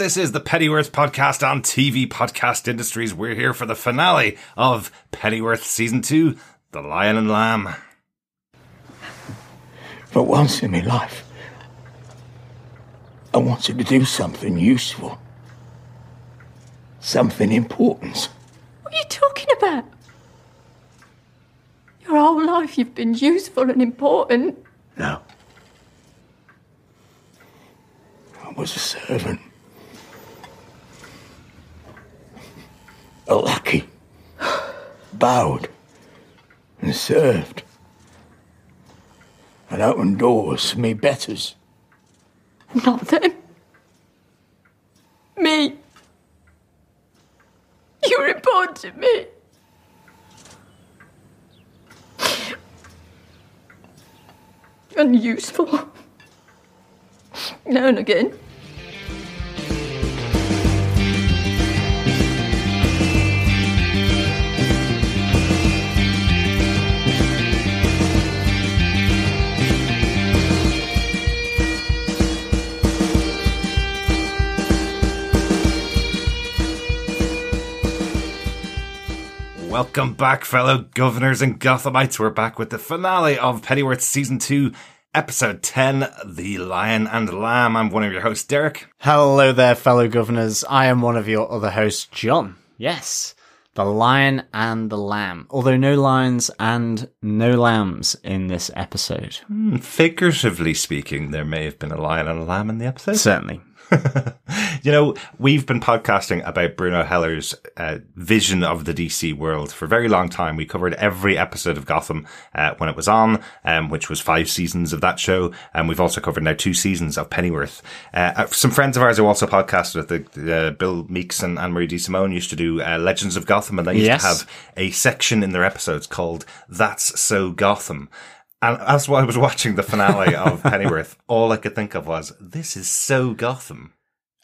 This is the Pennyworth podcast on TV Podcast Industries. We're here for the finale of Pennyworth Season 2 The Lion and Lamb. For once in my life, I wanted to do something useful. Something important. What are you talking about? Your whole life you've been useful and important. No. I was a servant. A lackey. Bowed and served. And opened doors for me betters. Not them. Me. You report to me. Unuseful. Now and again. Welcome back, fellow governors and Gothamites. We're back with the finale of Pennyworth Season 2, Episode 10 The Lion and Lamb. I'm one of your hosts, Derek. Hello there, fellow governors. I am one of your other hosts, John. Yes, the lion and the lamb. Although no lions and no lambs in this episode. Hmm, Figuratively speaking, there may have been a lion and a lamb in the episode. Certainly. you know, we've been podcasting about Bruno Heller's uh, vision of the DC world for a very long time. We covered every episode of Gotham uh, when it was on, um, which was five seasons of that show. And we've also covered now two seasons of Pennyworth. Uh, uh, some friends of ours who also podcasted at the uh, Bill Meeks and Anne Marie DeSimone used to do uh, Legends of Gotham, and they used Yes. to have a section in their episodes called "That's So Gotham." And as I was watching the finale of Pennyworth, all I could think of was, "This is so Gotham."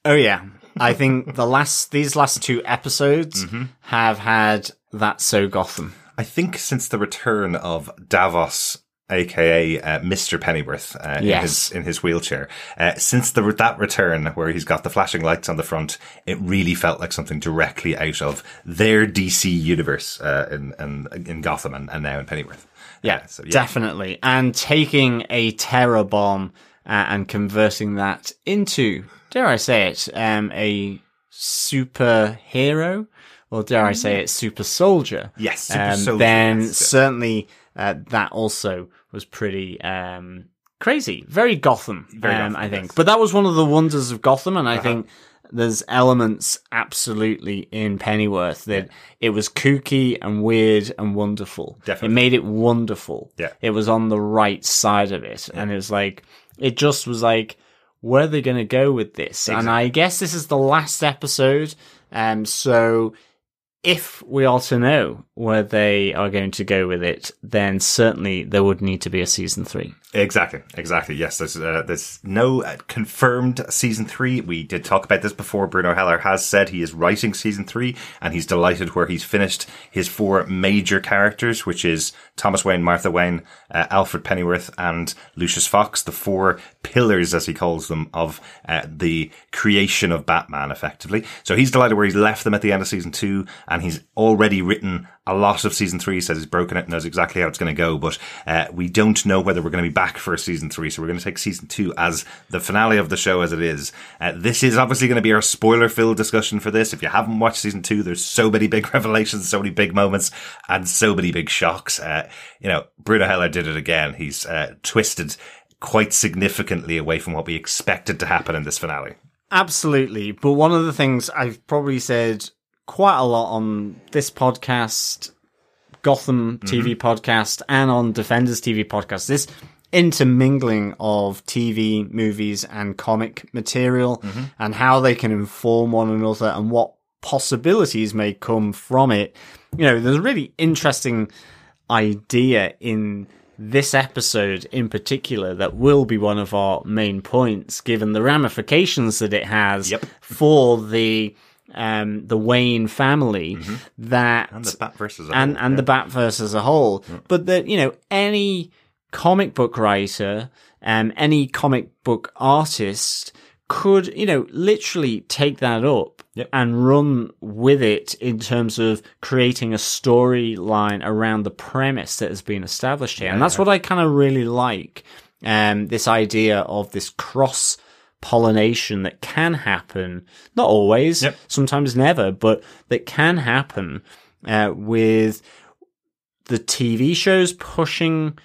Oh yeah. I think the last, these last two episodes have had that so Gotham. I think since the return of Davos, aka uh, Mr. Pennyworth, uh, in Yes. his in his wheelchair, uh, since the that return where he's got the flashing lights on the front, it really felt like something directly out of their DC universe uh, in, in in Gotham and, and now in Pennyworth. Yeah, Uh, so, yeah. definitely. And taking a terror bomb uh, and converting that into, dare I say it, um, a superhero, or dare I say it, super soldier. Yes, super um, soldier, Then yes. certainly uh, that also was pretty um, crazy, very Gotham. Very um, Gotham, I think. yes. But that was one of the wonders of Gotham, and I think there's elements absolutely in Pennyworth that it was kooky and weird and wonderful. Definitely. It made it wonderful. Yeah. It was on the right side of it. And it was like, it just was like, where are they going to go with this? And I guess this is the last episode. Um, so if we to know where they are going to go with it, then certainly there would need to be a season three. Exactly, exactly. Yes, there's uh, there's no uh, confirmed season three. We did talk about this before. Bruno Heller has said he is writing season three, and he's delighted where he's finished his four major characters, which is Thomas Wayne, Martha Wayne, uh, Alfred Pennyworth, and Lucius Fox, the four pillars, as he calls them, of uh, the creation of Batman, effectively. So he's delighted where he's left them at the end of season two, and he's already written a lot of season three. He says he's broken it, and knows exactly how it's going to go, but uh, we don't know whether we're going to be back for season three. So we're going to take season two as the finale of the show as it is. Uh, this is obviously going to be our spoiler filled discussion for this. If you haven't watched season two, there's so many big revelations, so many big moments, and so many big shocks. Uh, you know, Bruno Heller did it again. He's uh, twisted quite significantly away from what we expected to happen in this finale. Absolutely. But one of the things I've probably said quite a lot on this podcast, Gotham mm-hmm. TV podcast, and on Defenders TV podcast, this intermingling of TV, movies, and comic material, mm-hmm. and how they can inform one another and what possibilities may come from it. You know, there's a really interesting idea in this episode in particular that will be one of our main points given the ramifications that it has Yep. for the um the Wayne family that And the Batverse as a and whole, and yeah. the Batverse as a whole. But that you know, any comic book writer, um, any comic book artist could, you know, literally take that up Yep. and run with it in terms of creating a storyline around the premise that has been established here. and that's what I kind of really like. Um, this idea of this cross pollination that can happen, not always, Yep. sometimes never, but that can happen, uh, with the TV shows pushing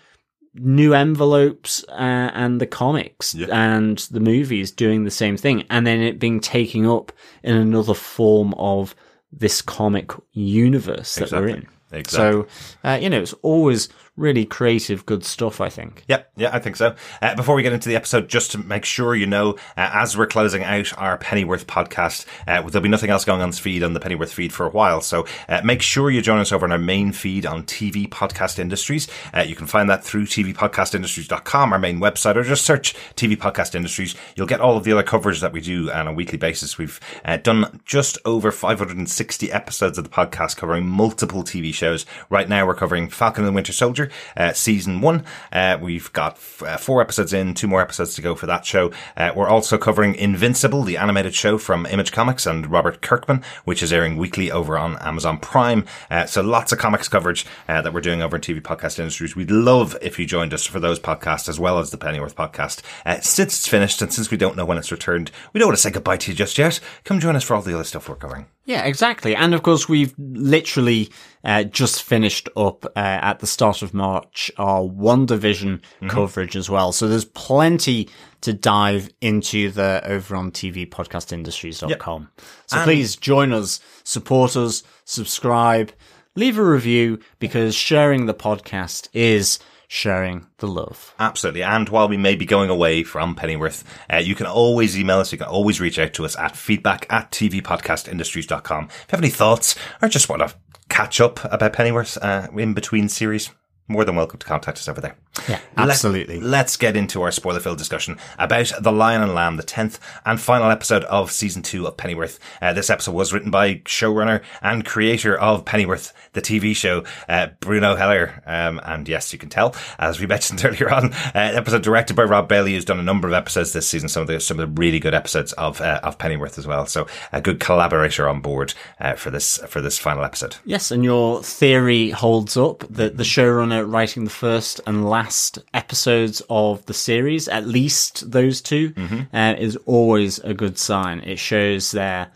new envelopes uh, and the comics Yeah. and the movies doing the same thing and then it being taken up in another form of this comic universe that we're in Exactly. so uh, you know it's always really creative good stuff i think Yeah, yeah, I think so. Uh, before we get into the episode, just to make sure you know, uh, as we're closing out our Pennyworth podcast, uh, there'll be nothing else going on this feed on the Pennyworth feed for a while. So uh, make sure you join us over on our main feed on TV Podcast Industries. Uh, you can find that through tvpodcastindustries.com, our main website, or just search TV Podcast Industries. You'll get all of the other coverage that we do on a weekly basis. We've uh, done just over 560 episodes of the podcast covering multiple TV shows. Right now, we're covering Falcon and the Winter Soldier, uh, season one. Uh, we've got f- uh, four episodes in, two more episodes to go for that show. Uh, we're also covering Invincible, the animated show from Image Comics and Robert Kirkman, which is airing weekly over on Amazon Prime. Uh, so lots of comics coverage that we're doing over in TV Podcast Industries. We'd love if you joined us for those podcasts as well as the Pennyworth podcast. Since it's finished and since we don't know when it's returned, we don't want to say goodbye to you just yet. Come join us for all the other stuff we're covering. Yeah, exactly. And of course, we've literally uh, just finished up uh, at the start of March our WandaVision coverage as well. So there's plenty to dive into the over on tvpodcastindustries.com. So And- please join us, support us, subscribe, leave a review because sharing the podcast is sharing the love. Absolutely. And while we may be going away from Pennyworth, uh, you can always email us. You can always reach out to us at feedback at tvpodcastindustries.com. If you have any thoughts or just want to catch up about Pennyworth uh, in between series, more than welcome to contact us over there. Yeah, Let- absolutely. let's get into our spoiler filled discussion about The Lion and Lamb, the 10th and final episode of season two of Pennyworth. Uh, this episode was written by showrunner and creator of Pennyworth, the TV show, uh, Bruno Heller. Um, and yes, you can tell, as we mentioned earlier on, uh, episode directed by Rob Bailey, who's done a number of episodes this season, some of the, some of the really good episodes of, uh, of Pennyworth as well. So a good collaborator on board, uh, for this, for this final episode. Yes, and your theory holds up that the showrunner writing the first and last episodes of the series, at least those 2 uh, is always a good sign. It shows their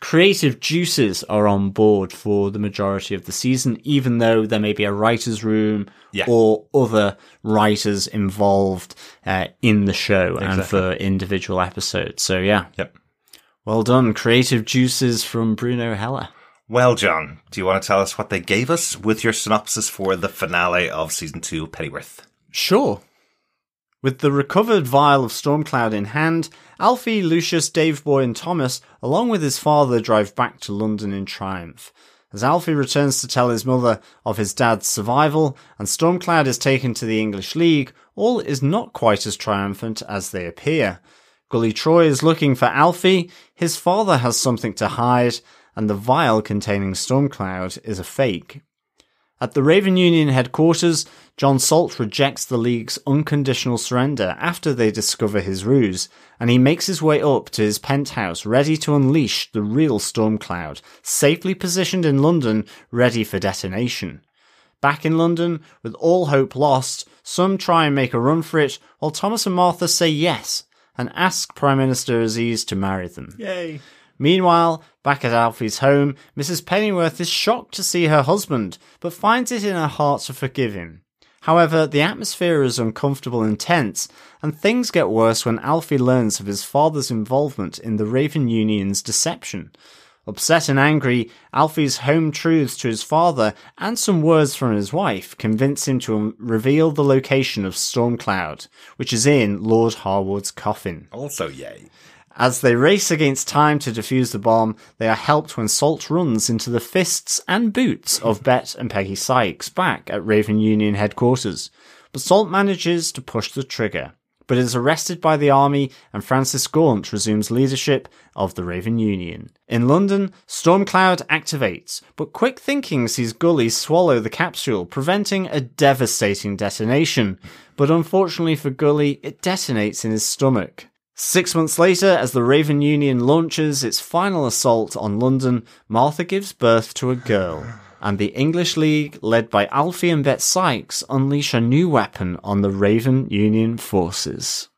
creative juices are on board for the majority of the season, even though there may be a writer's room Yeah. or other writers involved uh, in the show and for individual episodes. So, yeah, Yep. well done. Creative juices from Bruno Heller. Well, John, do you want to tell us what they gave us with your synopsis for the finale of season two Pennyworth? Sure. With the recovered vial of Stormcloud in hand, Alfie, Lucius, Dave Boy, and Thomas, along with his father, drive back to London in triumph. As Alfie returns to tell his mother of his dad's survival, and Stormcloud is taken to the English League, all is not quite as triumphant as they appear. Gully Troy is looking for Alfie, his father has something to hide, and the vial containing Stormcloud is a fake. At the Raven Union headquarters, John Salt rejects the League's unconditional surrender after they discover his ruse, and he makes his way up to his penthouse ready to unleash the real Stormcloud, safely positioned in London, ready for detonation. Back in London, with all hope lost, some try and make a run for it, while Thomas and Martha say yes, and ask Prime Minister Aziz to marry them. Yay. Meanwhile, back at Alfie's home, Mrs. Pennyworth is shocked to see her husband, but finds it in her heart to forgive him. However, the atmosphere is uncomfortable and tense, and things get worse when Alfie learns of his father's involvement in the Raven Union's deception. Upset and angry, Alfie's home truths to his father and some words from his wife convince him to reveal the location of Stormcloud, which is in Lord Harwood's coffin. Also, yay. As they race against time to defuse the bomb, they are helped when Salt runs into the fists and boots of Bet and Peggy Sykes back at Raven Union headquarters. But Salt manages to push the trigger, but is arrested by the army and Francis Gaunt resumes leadership of the Raven Union. In London, Stormcloud activates, but quick thinking sees Gully swallow the capsule, preventing a devastating detonation. But unfortunately for Gully, it detonates in his stomach. Six months later, as the Raven Union launches its final assault on London, Martha gives birth to a girl, and the English League, led by Alfie and Bet Sykes, unleash a new weapon on the Raven Union forces.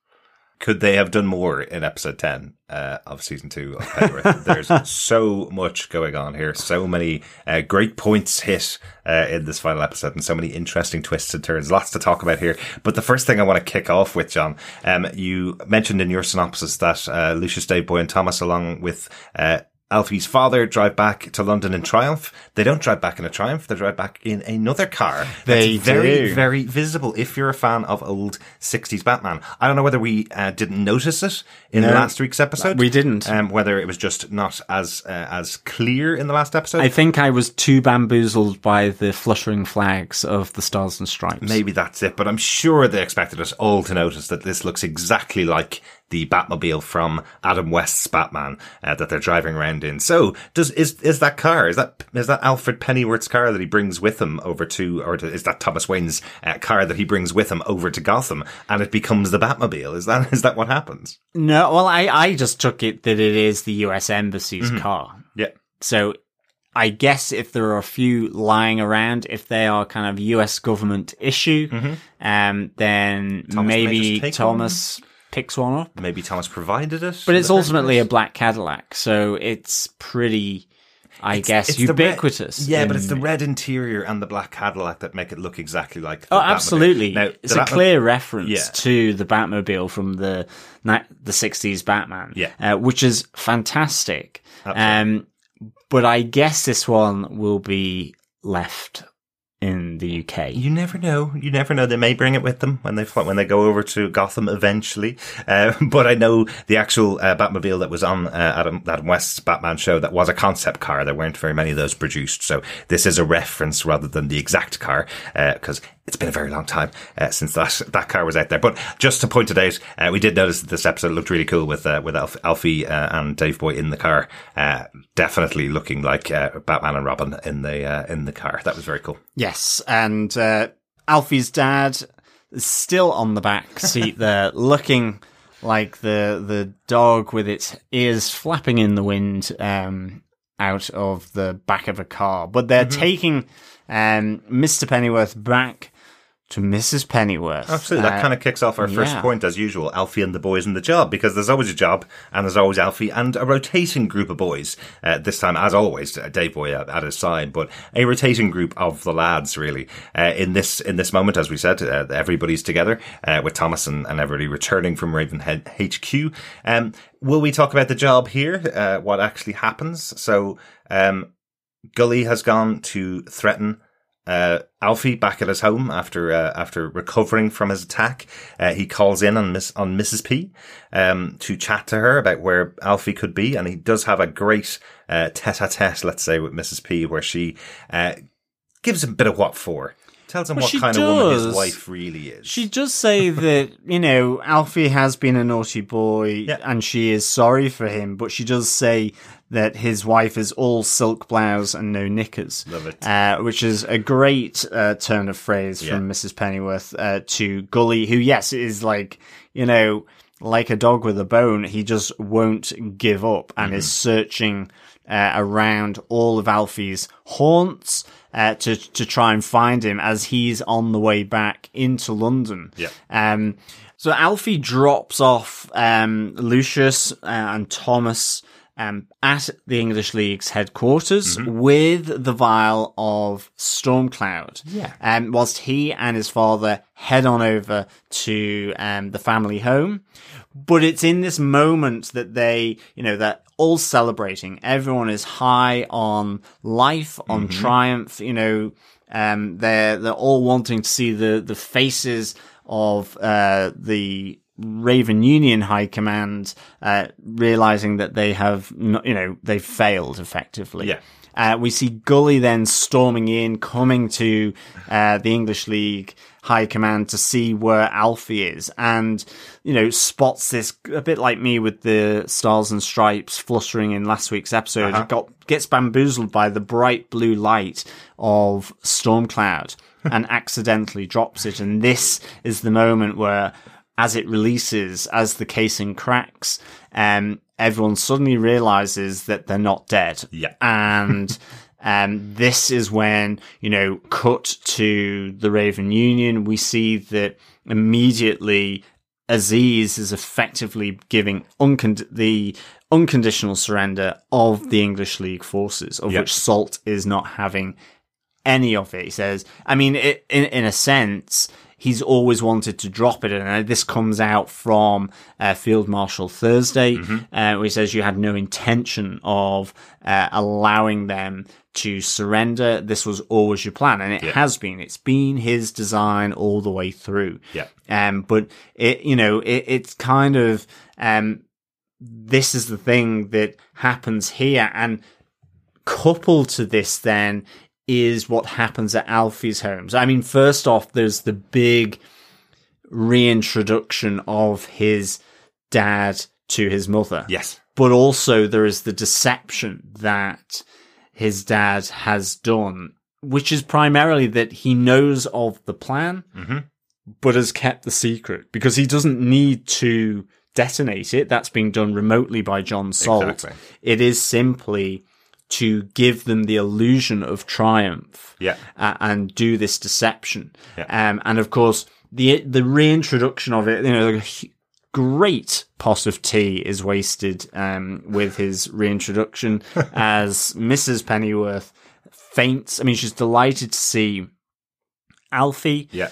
Could they have done more in episode 10 uh, of season two of Penrith? There's so much going on here, so many uh, great points hit uh, in this final episode, and so many interesting twists and turns. Lots to talk about here. But the first thing I want to kick off with, John, um, you mentioned in your synopsis that uh, Lucius Dave Boy and Thomas, along with uh, Alfie's father drive back to London in triumph. They don't drive back in a triumph. They drive back in another car. They very, do. very visible if you're a fan of old 60s Batman. I don't know whether we uh, didn't notice it in No, last week's episode. we didn't. Um, whether it was just not as uh, as clear in the last episode. I think I was too bamboozled by the fluttering flags of the Stars and Stripes. Maybe that's it, but I'm sure they expected us all to notice that this looks exactly like the Batmobile from Adam West's Batman uh, that they're driving around in. So, does is is that car is that is that Alfred Pennyworth's car that he brings with him over to, or is that Thomas Wayne's uh, car that he brings with him over to Gotham, and it becomes the Batmobile? Is that is that what happens? No, well, I, I just took it that it is the US Embassy's Mm-hmm. car. Yeah. So I guess if there are a few lying around, if they are kind of US government issue, um, then Mm-hmm. Thomas maybe Thomas picks one up. Maybe Thomas provided it, But it's ultimately a black Cadillac, so it's pretty, I guess, It's the red- ubiquitous. yeah, but it's the red interior and the black Cadillac that make it look exactly like. The Oh, Batmobile. absolutely! Now, it's a clear reference Yeah. to the Batmobile from the the '60s Batman, Yeah. uh, which is fantastic. Absolutely. Um, but I guess this one will be left in the UK. You never know. You never know. They may bring it with them when they when they go over to Gotham eventually. Uh, but I know the actual uh, Batmobile that was on uh, Adam, Adam West's Batman show that was a concept car. There weren't very many of those produced, so this is a reference rather than the exact car because it's been a very long time uh, since that that car was out there. But just to point it out, uh, we did notice that this episode looked really cool with uh, with Alf- Alfie uh, and Dave Boy in the car. Uh, definitely looking like uh, Batman and Robin in the uh, in the car. That was very cool. Yes, and uh, Alfie's dad is still on the back seat there, looking like the the dog with its ears flapping in the wind um, out of the back of a car. But they're taking um, Mr. Pennyworth back to Mrs. Pennyworth. Absolutely. That Uh, kind of kicks off our first yeah. point, as usual. Alfie and the boys in the job, because there's always a job, and there's always Alfie and a rotating group of boys. Uh, this time, as always, uh, Dave Boy at, at his side, but a rotating group of the lads, really. Uh, in this in this moment, as we said, uh, everybody's together uh, with Thomas and, and everybody returning from Ravenhead HQ. Um, will we talk about the job here? Uh, what actually happens? So, um, Gully has gone to threaten uh, Alfie back at his home after uh, after recovering from his attack. Uh, he calls in on Miss on Mrs. P um, to chat to her about where Alfie could be, and he does have a great uh, tete-a-tete, let's say, with Mrs. P, where she uh, gives him a bit of what for. Tells him Well, what kind of woman his wife really is. She does say that, you know, Alfie has been a naughty boy Yeah. and she is sorry for him, but she does say that his wife is all silk blouse and no knickers. Love it. Uh, which is a great uh, turn of phrase from Mrs. Pennyworth uh, to Gully, who, yes, is like, you know, like a dog with a bone. He just won't give up and Mm-hmm. is searching uh, around all of Alfie's haunts uh, to to try and find him as he's on the way back into London. Yeah. Um. So Alfie drops off um, Lucius uh, and Thomas um, at the English League's headquarters with the vial of Stormcloud. Yeah. Um, whilst he and his father head on over to um, the family home. But it's in this moment that they, you know, they're all celebrating. Everyone is high on life, on triumph. You know, um, they're they're all wanting to see the the faces of uh, the Raven Union High Command, uh, realizing that they have, not, you know, they've failed effectively. Yeah. Uh, we see Gully then storming in, coming to uh, the English League High Command to see where Alfie is, and you know spots this a bit like me with the stars and stripes fluttering in last week's episode. Uh-huh. Got gets bamboozled by the bright blue light of Stormcloud and accidentally drops it, and this is the moment where as it releases, as the casing cracks, um, everyone suddenly realizes that they're not dead. Yeah. And, um, this is when, you know, cut to the Raven Union. We see that immediately Aziz is effectively giving uncond- the unconditional surrender of the English League forces, of Yep. which Salt is not having any of it. He says, I mean, it, in in a sense, he's always wanted to drop it, and uh, this comes out from uh, Field Marshal Thursday, uh, where he says you had no intention of uh, allowing them to surrender. This was always your plan, and it has been. It's been his design all the way through. Yeah. Um, but it, you know, it, it's kind of, um, this is the thing that happens here. And coupled to this then is what happens at Alfie's homes. I mean, first off, there's the big reintroduction of his dad to his mother. Yes. But also there is the deception that his dad has done, which is primarily that he knows of the plan, mm-hmm. but has kept the secret because he doesn't need to detonate it. That's being done remotely by John Salt. Exactly. It is simply to give them the illusion of triumph Yeah. uh, and do this deception. Yeah. Um, and of course, the the reintroduction of it, you know, a great pot of tea is wasted um, with his reintroduction as Mrs. Pennyworth faints. I mean, she's delighted to see Alfie, Yeah.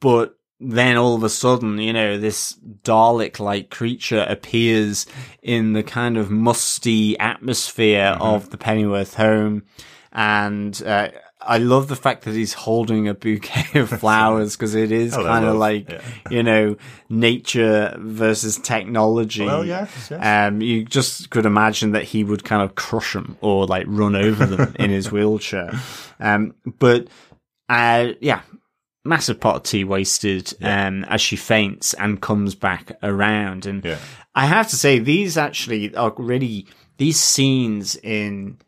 but then all of a sudden, you know, this Dalek like creature appears in the kind of musty atmosphere Mm-hmm. of the Pennyworth home. And uh, I love the fact that he's holding a bouquet of flowers because it is kind of like, Yeah. you know, nature versus technology. Well, yes, yes. Um, you just could imagine that he would kind of crush them or like run over them in his wheelchair. Um, but, uh, yeah, massive pot of tea wasted, um, as she faints and comes back around. And Yeah. I have to say, these actually are really, these scenes in,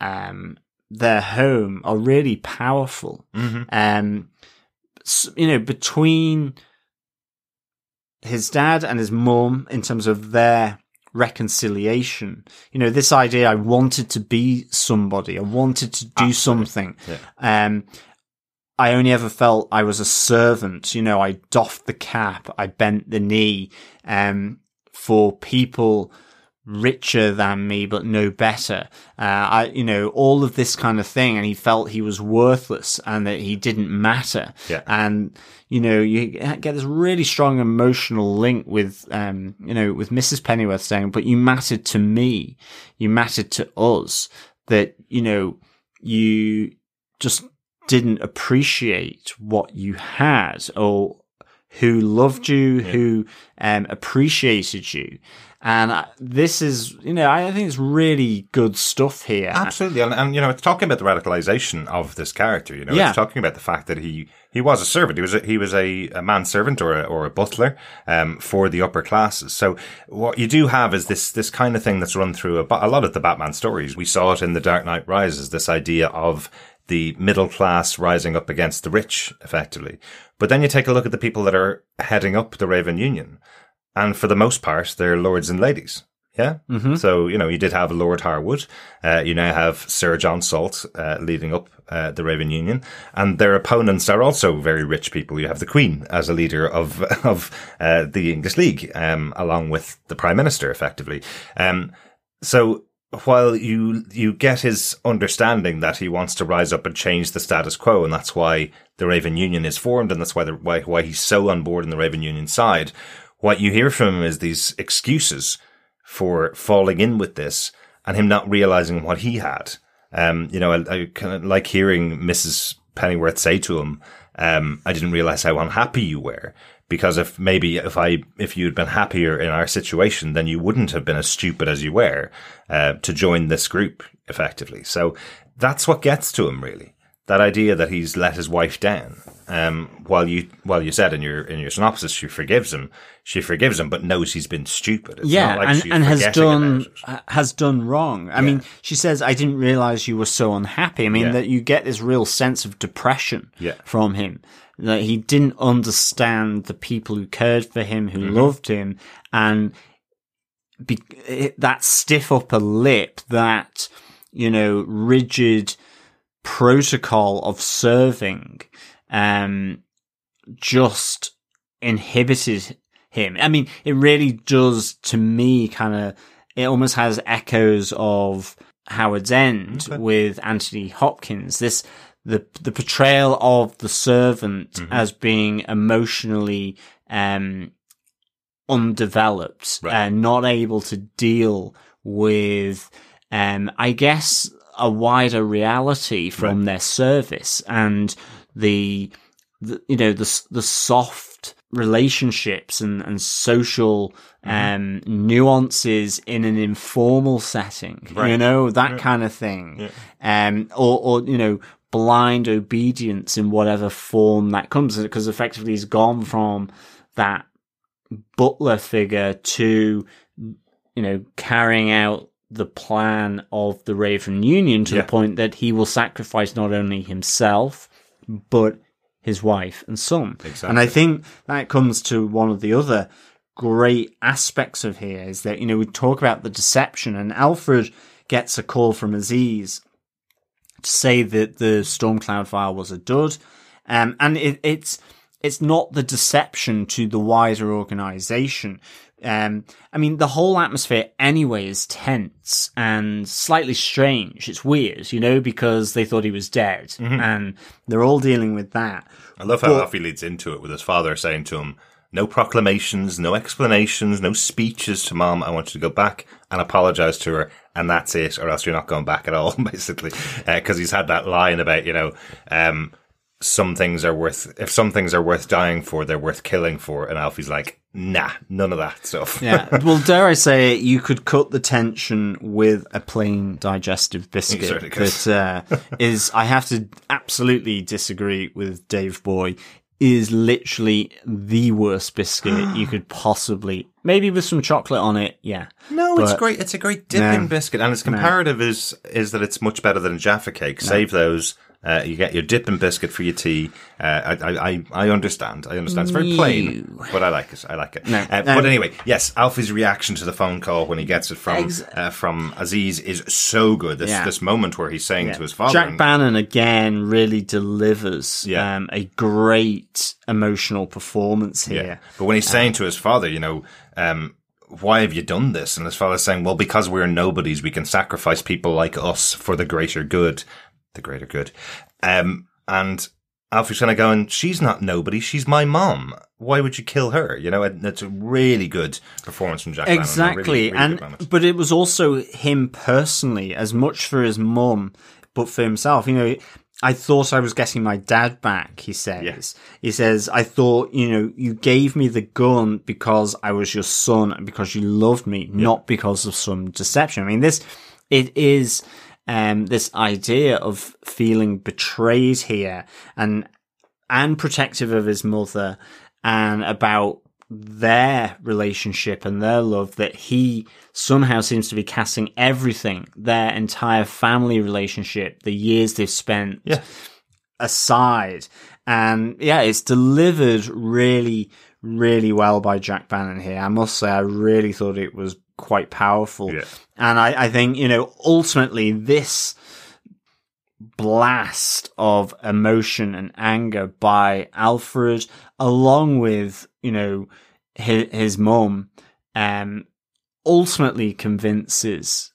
um, their home are really powerful. Um, you know, between his dad and his mum in terms of their reconciliation. You know, this idea I wanted to be somebody, I wanted to do something. Um, I only ever felt I was a servant. You know, I doffed the cap, I bent the knee, um, for people richer than me, but no better. Uh, I, you know, all of this kind of thing. And he felt he was worthless and that he didn't matter. Yeah. And, you know, you get this really strong emotional link with, um, you know, with Mrs. Pennyworth saying, but you mattered to me. You mattered to us that, you know, you just didn't appreciate what you had or who loved you, who um, appreciated you. And uh, this is, you know, I think it's really good stuff here. Absolutely, and, and you know, it's talking about the radicalization of this character. You know, Yeah. it's talking about the fact that he he was a servant. He was a, he was a, a manservant or a, or a butler um, for the upper classes. So what you do have is this this kind of thing that's run through a, a lot of the Batman stories. We saw it in The Dark Knight Rises. This idea of the middle class rising up against the rich, effectively. But then you take a look at the people that are heading up the Raven Union, and for the most part, they're lords and ladies. Yeah. Mm-hmm. So, you know, you did have Lord Harwood. Uh, you now have Sir John Salt, uh, leading up, uh, the Raven Union. And their opponents are also very rich people. You have the Queen as a leader of, of, uh, the English League, um, along with the Prime Minister, effectively. Um, so while you, you get his understanding that he wants to rise up and change the status quo, and that's why the Raven Union is formed, and that's why the, why, why he's so on board in the Raven Union side, what you hear from him is these excuses for falling in with this and him not realizing what he had. Um, you know, I, I kind of like hearing Mrs. Pennyworth say to him, um, I didn't realize how unhappy you were. Because if maybe if I, if you'd been happier in our situation, then you wouldn't have been as stupid as you were, uh, to join this group effectively. So that's what gets to him really. that idea that he's let his wife down. Um, while you while you said in your in your synopsis she forgives him, she forgives him, but knows he's been stupid. It's yeah, not like and, and has done has done wrong. I mean, she says, "I didn't realize you were so unhappy." I mean, Yeah. that you get this real sense of depression Yeah. from him. That he didn't understand the people who cared for him, Mm-hmm. who loved him, and be, it, that stiff upper lip, that you know, rigid protocol of serving, um, just inhibited him. I mean, it really does to me kind of, it almost has echoes of Howards End with Anthony Hopkins. This, the, the portrayal of the servant as being emotionally, um, undeveloped Right. and not able to deal with, um, I guess a wider reality from their service and the, the you know, the, the soft relationships and, and social, um, nuances in an informal setting, you know, that kind of thing. Um, or, or, you know, blind obedience in whatever form that comes because effectively he's gone from that butler figure to you know carrying out the plan of the Raven Union to Yeah. the point that he will sacrifice not only himself but his wife and son. Exactly. And I think that comes to one of the other great aspects of here is that you know we talk about the deception and Alfred gets a call from Aziz to say that the Stormcloud file was a dud. Um, and it, it's, it's not the deception to the wider organization. Um, I mean, the whole atmosphere anyway is tense and slightly strange. It's weird, you know, because they thought he was dead and they're all dealing with that. I love how But- Alfie leads into it with his father saying to him, "No proclamations, no explanations, no speeches to mom. I want you to go back and apologize to her, and that's it, or else you're not going back at all." Basically, because he's had that line about you know. Um, some things are worth if some things are worth dying for, they're worth killing for. And Alfie's like, nah, none of that stuff. Yeah. well, dare I say it, you could cut the tension with a plain digestive biscuit. that uh, is, I have to absolutely disagree with Dave Boy. Is literally the worst biscuit you could possibly. Maybe with some chocolate on it, yeah. No, it's great. It's a great dipping No. biscuit, and its comparative is is that it's much better than a Jaffa cake. Save those. Uh, you get your dip and biscuit for your tea. Uh, I, I, I, understand. I understand. It's very plain, but I like it. I like it. No. Uh, Um, but anyway, yes, Alfie's reaction to the phone call when he gets it from Ex- uh, from Aziz is so good. This Yeah. this moment where he's saying to his father, Jack and- Bannon again really delivers Yeah. um, a great emotional performance here. Yeah. But when he's saying to his father, you know, um, why have you done this? And his father's saying, well, because we're nobodies, we can sacrifice people like us for the greater good. The greater good. Um, and Alfred's kind of going, she's not nobody, she's my mom. Why would you kill her? You know, and it's a really good performance from Jack a really- Exactly. really and but it was also him personally, as much for his mom, but for himself. You know, I thought I was getting my dad back, he says. Yes. He says, I thought, you know, you gave me the gun because I was your son and because you loved me, not because of some deception. I mean, this, it is, um, this idea of feeling betrayed here and, and protective of his mother and about their relationship and their love that he somehow seems to be casting everything, their entire family relationship, the years they've spent Yeah. aside. And yeah, it's delivered really, really well by Jack Bannon here. I must say, I really thought it was quite powerful. Yeah. And I, I think, you know, ultimately this blast of emotion and anger by Alfred, along with, you know, his, his mum, um, ultimately convinces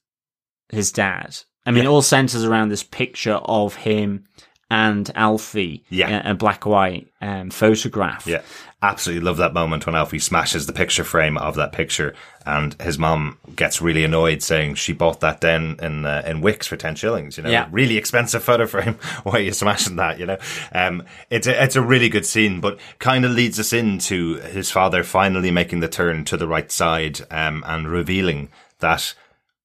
his dad. I mean, it all centers around this picture of him and Alfie, Yeah. a, a black and white um, photograph. Yeah, absolutely love that moment when Alfie smashes the picture frame of that picture, and his mom gets really annoyed, saying she bought that then in uh, in Wix for ten shillings. You know, Yeah. really expensive photo frame. Why are you smashing that? You know, um, it's a, it's a really good scene, but kind of leads us into his father finally making the turn to the right side, um, and revealing that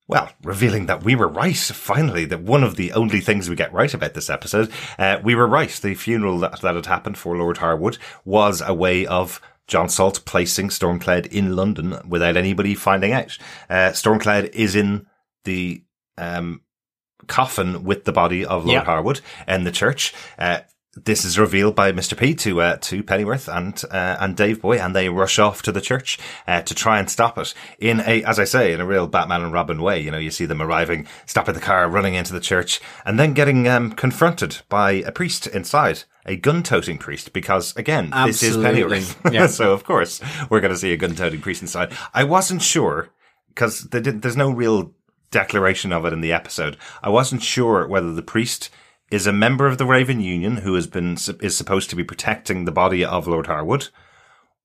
well, revealing that we were right, finally, that one of the only things we get right about this episode, uh, we were right. The funeral that, that had happened for Lord Harwood was a way of John Salt placing Stormcloud in London without anybody finding out. Uh, Stormcloud is in the, um, coffin with the body of Lord. Harwood in the church. Uh, this is revealed by Mr. P to uh, to Pennyworth and uh, and Dave Boy, and they rush off to the church uh, to try and stop it in a, as I say, in a real Batman and Robin way. You know, you see them arriving, stopping the car, running into the church, and then getting um, confronted by a priest inside. A gun-toting priest, because again, this is Pennyworth. Yeah. so of course we're going to see a gun-toting priest inside. I wasn't sure because there's no real declaration of it in the episode. I wasn't sure whether the priest is a member of the Raven Union who has been is supposed to be protecting the body of Lord Harwood,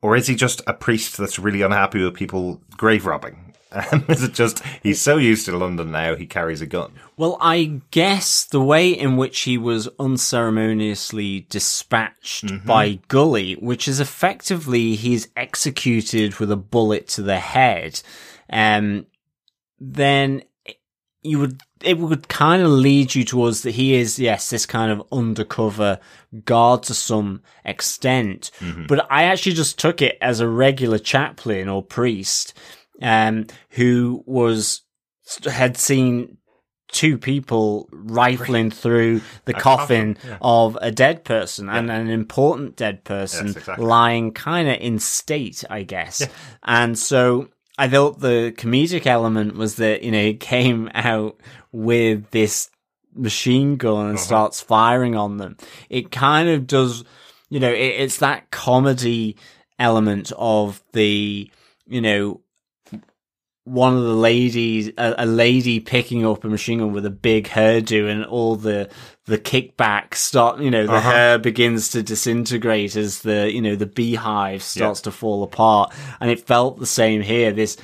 or is he just a priest that's really unhappy with people grave robbing? Is it just he's so used to London now he carries a gun? Well, I guess the way in which he was unceremoniously dispatched by Gully, which is effectively he's executed with a bullet to the head, um, then you would it would kind of lead you towards that he is yes this kind of undercover guard to some extent but i actually just took it as a regular chaplain or priest um who was had seen two people rifling through the coffin coffin, yeah. of a dead person and an important dead person Yes, exactly. lying kind of in state, I guess. And so I thought the comedic element was that, you know, he came out with this machine gun Uh-huh. and starts firing on them. It kind of does, you know, it, it's that comedy element of the, you know, one of the ladies, a, a lady picking up a machine gun with a big hairdo and all the, the kickback start, you know, the Uh-huh. hair begins to disintegrate as the, you know, the beehive starts to fall apart. And it felt the same here. This,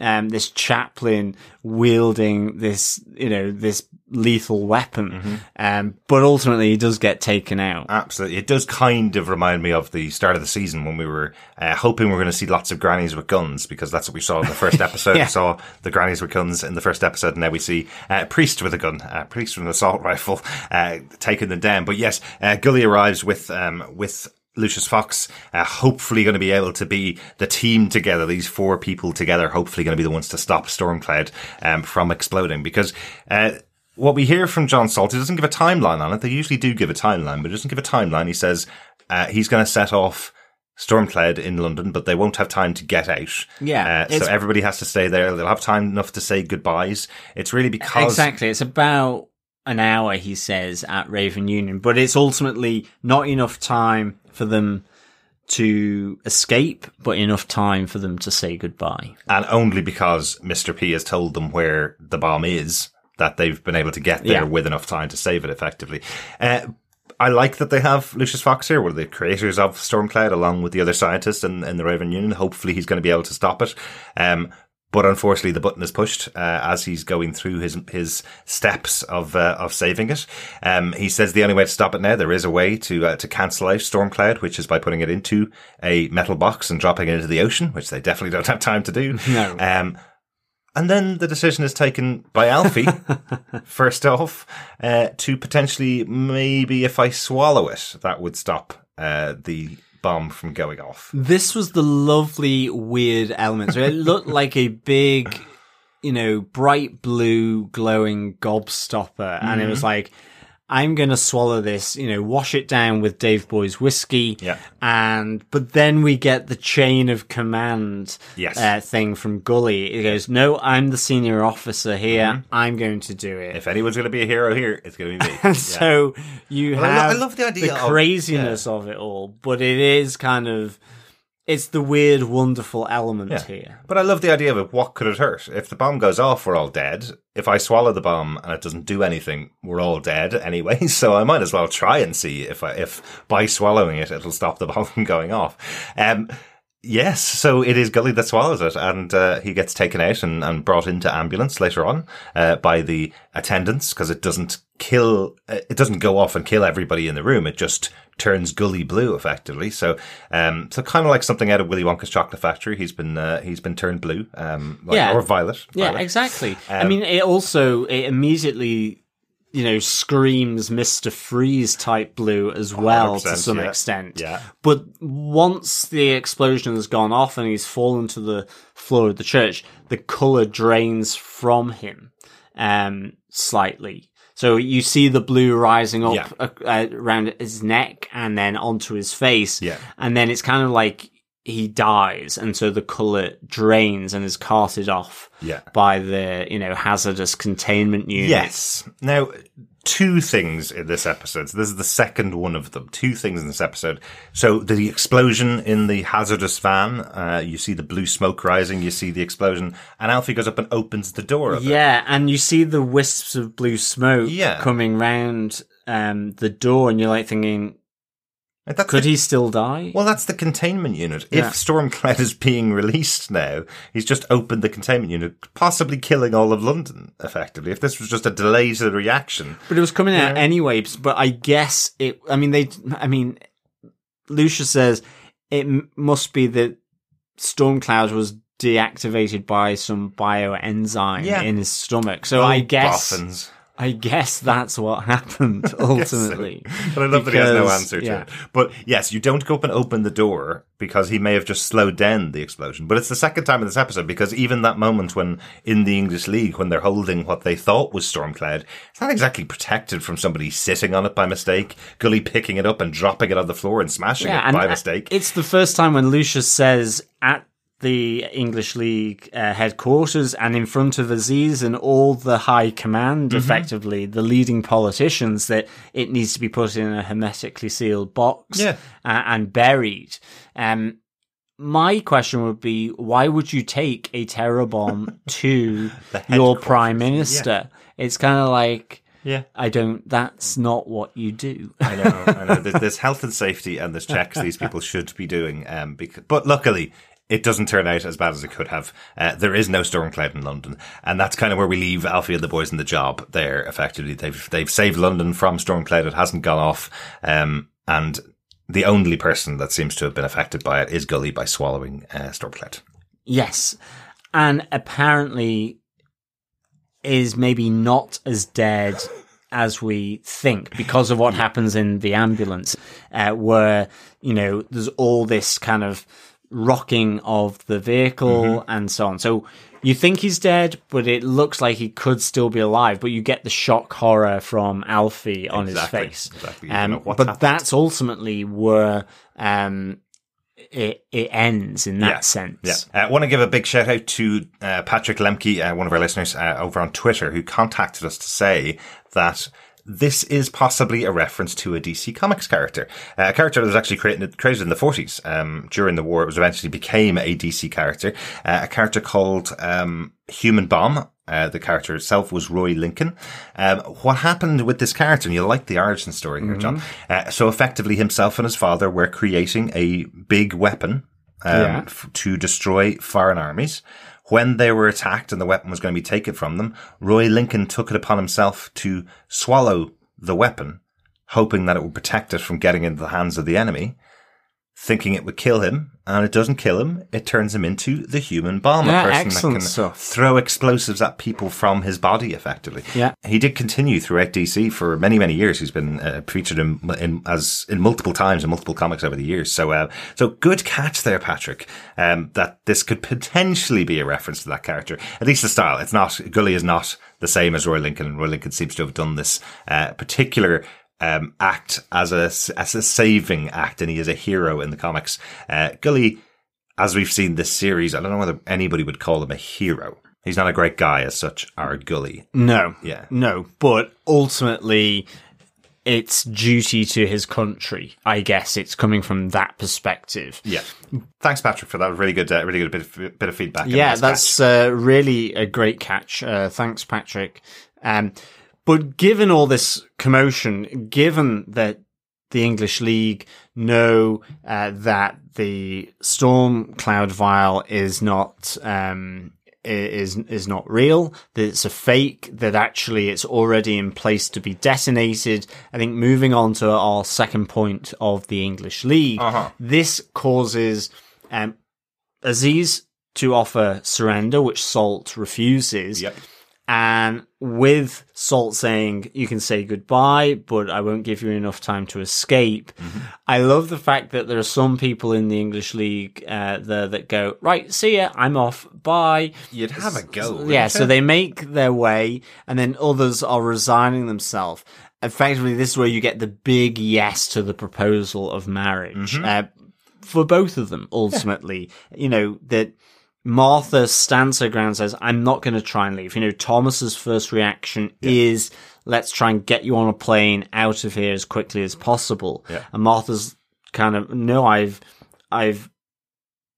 um, this chaplain wielding this, you know, this lethal weapon. Mm-hmm. Um, but ultimately he does get taken out. Absolutely. It does kind of remind me of the start of the season when we were uh, hoping we are going to see lots of grannies with guns because that's what we saw in the first episode. Yeah. We saw the grannies with guns in the first episode and now we see uh, a priest with a gun, a priest with an assault rifle, uh, taking them down. But yes, uh, Gully arrives with, um, with Lucius Fox, uh, hopefully going to be able to be the team together, these four people together, hopefully going to be the ones to stop Stormcloud um, from exploding. Because uh, what we hear from John Salt, he doesn't give a timeline on it. They usually do give a timeline, but he doesn't give a timeline. He says uh, he's going to set off Stormcloud in London, but they won't have time to get out. Yeah, Uh, so everybody has to stay there. They'll have time enough to say goodbyes. It's really because Exactly. It's about an hour, he says, at Raven Union, but it's ultimately not enough time for them to escape, but enough time for them to say goodbye. and only because Mr. P has told them where the bomb is that they've been able to get there Yeah. with enough time to save it effectively. Uh, I like that they have Lucius Fox here, one of the creators of Stormcloud, along with the other scientists in, in the Raven Union. Hopefully, he's going to be able to stop it. Um, but unfortunately, the button is pushed uh, as he's going through his his steps of uh, of saving it. Um, he says the only way to stop it now there is a way to uh, to cancel out Stormcloud, which is by putting it into a metal box and dropping it into the ocean, which they definitely don't have time to do. No. Um, and then the decision is taken by Alfie, first off, uh, to potentially maybe if I swallow it, that would stop uh, the bomb from going off. This was the lovely, weird element. So it looked like a big, you know, bright blue glowing gobstopper. And it was Mm-hmm. like, I'm going to swallow this, you know, wash it down with Dave Boy's whiskey. Yeah. And, but then we get the chain of command Yes. uh, thing from Gully. It goes, no, I'm the senior officer here. I'm going to do it. Mm-hmm. If anyone's going to be a hero here, it's going to be me. And Yeah. so you Well, I lo- have I love the idea of- craziness of it all, but it is kind of it's the weird, wonderful element Yeah. here. But I love the idea of it. What could it hurt? If the bomb goes off, we're all dead. If I swallow the bomb and it doesn't do anything, we're all dead anyway. So I might as well try and see if I, if by swallowing it, it'll stop the bomb from going off. Um, yes. So it is Gully that swallows it and, uh, he gets taken out and, and brought into ambulance later on, uh, by the attendants because it doesn't kill. uh, It doesn't go off and kill everybody in the room. It just turns Gully blue effectively. So, um, so kind of like something out of Willy Wonka's Chocolate Factory. He's been uh, he's been turned blue, um, like, Yeah. or violet. Yeah, violet. exactly. I Um, mean, it also it immediately, you know, screams Mister Freeze type blue as well to some yeah. extent. Yeah. But once the explosion has gone off and he's fallen to the floor of the church, the color drains from him, um, slightly. So you see the blue rising up Yeah. uh, around his neck and then onto his face. Yeah. And then it's kind of like he dies, and so the color drains and is carted off Yeah. by the you know hazardous containment unit. Yes. Now, two things in this episode. So this is the second one of them. Two things in this episode. So the explosion in the hazardous van. Uh, you see the blue smoke rising. You see the explosion, and Alfie goes up and opens the door of it. Yeah, and you see the wisps of blue smoke Yeah. coming round um, the door, and you're like thinking, that's could the- he still die? Well, that's the containment unit. Yeah. If Stormcloud is being released now, he's just opened the containment unit, possibly killing all of London, effectively. If this was just a delay to the reaction. But it was coming out anyway. But I guess it. I mean, they. I mean, Lucius says it must be that Stormcloud was deactivated by some bioenzyme Yeah. in his stomach. So oh, I Oh, guess. boffins. I guess that's what happened ultimately. But I love that he has no answer to yeah. it. But yes, you don't go up and open the door because he may have just slowed down the explosion. But it's the second time in this episode because even that moment when in the English League, when they're holding what they thought was Stormcloud, it's not exactly protected from somebody sitting on it by mistake, Gully picking it up and dropping it on the floor and smashing it by mistake. It's the first time when Lucius says at the English League uh, headquarters and in front of Aziz and all the high command, Mm-hmm. effectively, the leading politicians, that it needs to be put in a hermetically sealed box Yeah. uh, and buried. Um, my question would be, why would you take a terror bomb to your prime minister? It's kind of like, yeah. I don't, that's not what you do. I know, I know. There's, there's health and safety and there's checks these people should be doing. Um, because, but luckily, it doesn't turn out as bad as it could have. Uh, there is no storm cloud in London, and that's kind of where we leave Alfie and the boys in the job. There, effectively, they've they've saved London from storm cloud. It hasn't gone off, um, and the only person that seems to have been affected by it is Gully by swallowing uh, Stormcloud. Yes. And apparently is maybe not as dead as we think because of what happens in the ambulance, uh, where, you know, there's all this kind of rocking of the vehicle and so on. So you think he's dead, but it looks like he could still be alive, but you get the shock horror from Alfie on Exactly, his face. exactly. Um, but happened. that's ultimately where, um, it, it ends in that Yeah, sense. Yeah. I want to give a big shout out to uh, Patrick Lemke, uh, one of our listeners uh, over on Twitter, who contacted us to say that this is possibly a reference to a DC Comics character, a character that was actually created, created in the 40s um, during the war. It was eventually became a DC character, uh, a character called um, Human Bomb. Uh, the character itself was Roy Lincoln. Um, what happened with this character, and you like the origin story here, John. Uh, so effectively, himself and his father were creating a big weapon um, Yeah. f- to destroy foreign armies. When they were attacked and the weapon was going to be taken from them, Roy Lincoln took it upon himself to swallow the weapon, hoping that it would protect it from getting into the hands of the enemy, thinking it would kill him, and it doesn't kill him. It turns him into the human bomb, Yeah, a person that can stuff. throw explosives at people from his body, effectively. Yeah. He did continue throughout DC for many, many years. He's been uh, featured in, in as in multiple times in multiple comics over the years. So, uh, so good catch there, Patrick. Um, that this could potentially be a reference to that character. At least the style. It's not Gully is not the same as Roy Lincoln. and Roy Lincoln seems to have done this uh, particular. Um, act as a as a saving act, and he is a hero in the comics. Uh, Gully, as we've seen this series, I don't know whether anybody would call him a hero. He's not a great guy as such. Our Gully, No. Yeah. No. But ultimately, it's duty to his country. I guess it's coming from that perspective. Yeah. Thanks, Patrick, for that really good, uh, really good bit of, bit of feedback. Yeah, that's uh, really a great catch. Uh, thanks, Patrick. Um, but given all this commotion, given that the English League know uh, that the storm cloud vial is not um, is is not real, that it's a fake, that actually it's already in place to be detonated. I think moving on to our second point of the English League, Uh-huh. this causes um, Aziz to offer surrender, which Salt refuses. Yep. And with Salt saying, you can say goodbye, but I won't give you enough time to escape. I love the fact that there are some people in the English league uh, there that go, right, see ya, I'm off, bye. You'd have a go. Yeah, you? so they make their way, and then others are resigning themselves. Effectively, this is where you get the big yes to the proposal of marriage uh, for both of them. Ultimately, you know that Martha stands her ground, and says, "I'm not going to try and leave." You know, Thomas's first reaction is, "Let's try and get you on a plane out of here as quickly as possible." Yeah. And Martha's kind of, "No, I've, I've."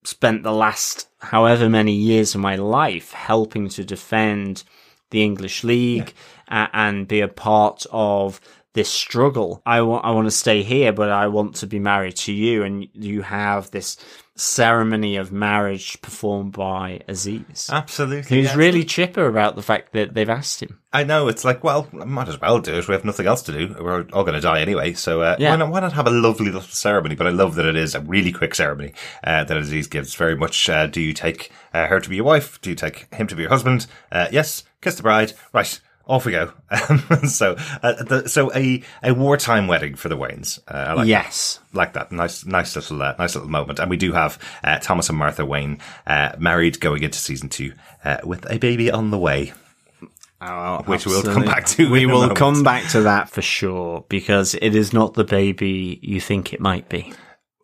spent the last however many years of my life helping to defend the English League a- and be a part of this struggle. I want I want to stay here, but I want to be married to you, and you have this ceremony of marriage performed by Aziz. Absolutely. Who's yes. really chipper about the fact that they've asked him. I know it's like, well, I might as well do it. We have nothing else to do. We're all going to die anyway, so uh, Yeah. why not? Why not have a lovely little ceremony? But I love that it is a really quick ceremony uh, that Aziz gives. Very much. Uh, do you take uh, her to be your wife? Do you take him to be your husband? Uh, yes. Kiss the bride. Right. Off we go. Um, so, uh, the, so a a wartime wedding for the Waynes. Uh, I like that yes. like that. Nice, nice little, uh, nice little moment. And we do have uh, Thomas and Martha Wayne uh, married going into season two uh, with a baby on the way. Oh, Which we'll come back to We will come back to that for sure because it is not the baby you think it might be.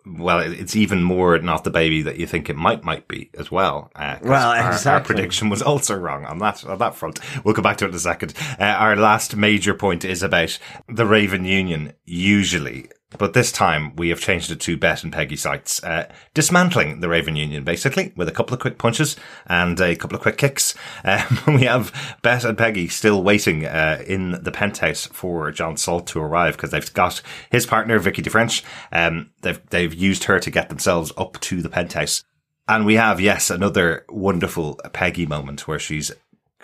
Well, it's even more not the baby that you think it might might be as well. Uh, Well, our, our prediction was also wrong on that on that front. We'll come back to it in a second. Uh, our last major point is about the Raven Union. Usually, but this time we have changed it to Bet and Peggy Sykes, uh, dismantling the Raven Union basically with a couple of quick punches and a couple of quick kicks. Um, we have Bet and Peggy still waiting uh, in the penthouse for John Salt to arrive because they've got his partner Vicky DeFrench. Um, they've they've used her to get themselves up to the penthouse. And we have, yes, another wonderful Peggy moment where she's,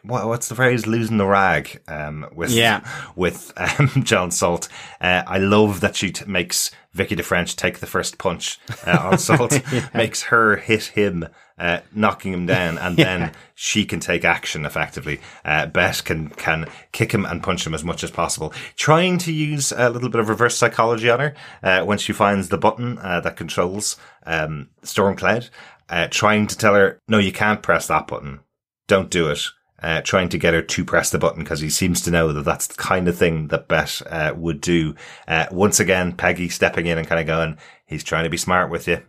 what, what's the phrase? Losing the rag, um, with, Yeah. with, um, John Salt. Uh, I love that she t- makes Vicky DeFrench take the first punch, uh, on Salt, makes her hit him, uh, knocking him down, and then she can take action effectively. Uh, Bet can, can kick him and punch him as much as possible, trying to use a little bit of reverse psychology on her, uh, when she finds the button, uh, that controls, um, Stormcloud, uh, trying to tell her, no, you can't press that button. Don't do it. Uh, trying to get her to press the button because he seems to know that that's the kind of thing that Bet uh, would do. Uh, once again, Peggy stepping in and kind of going, he's trying to be smart with you.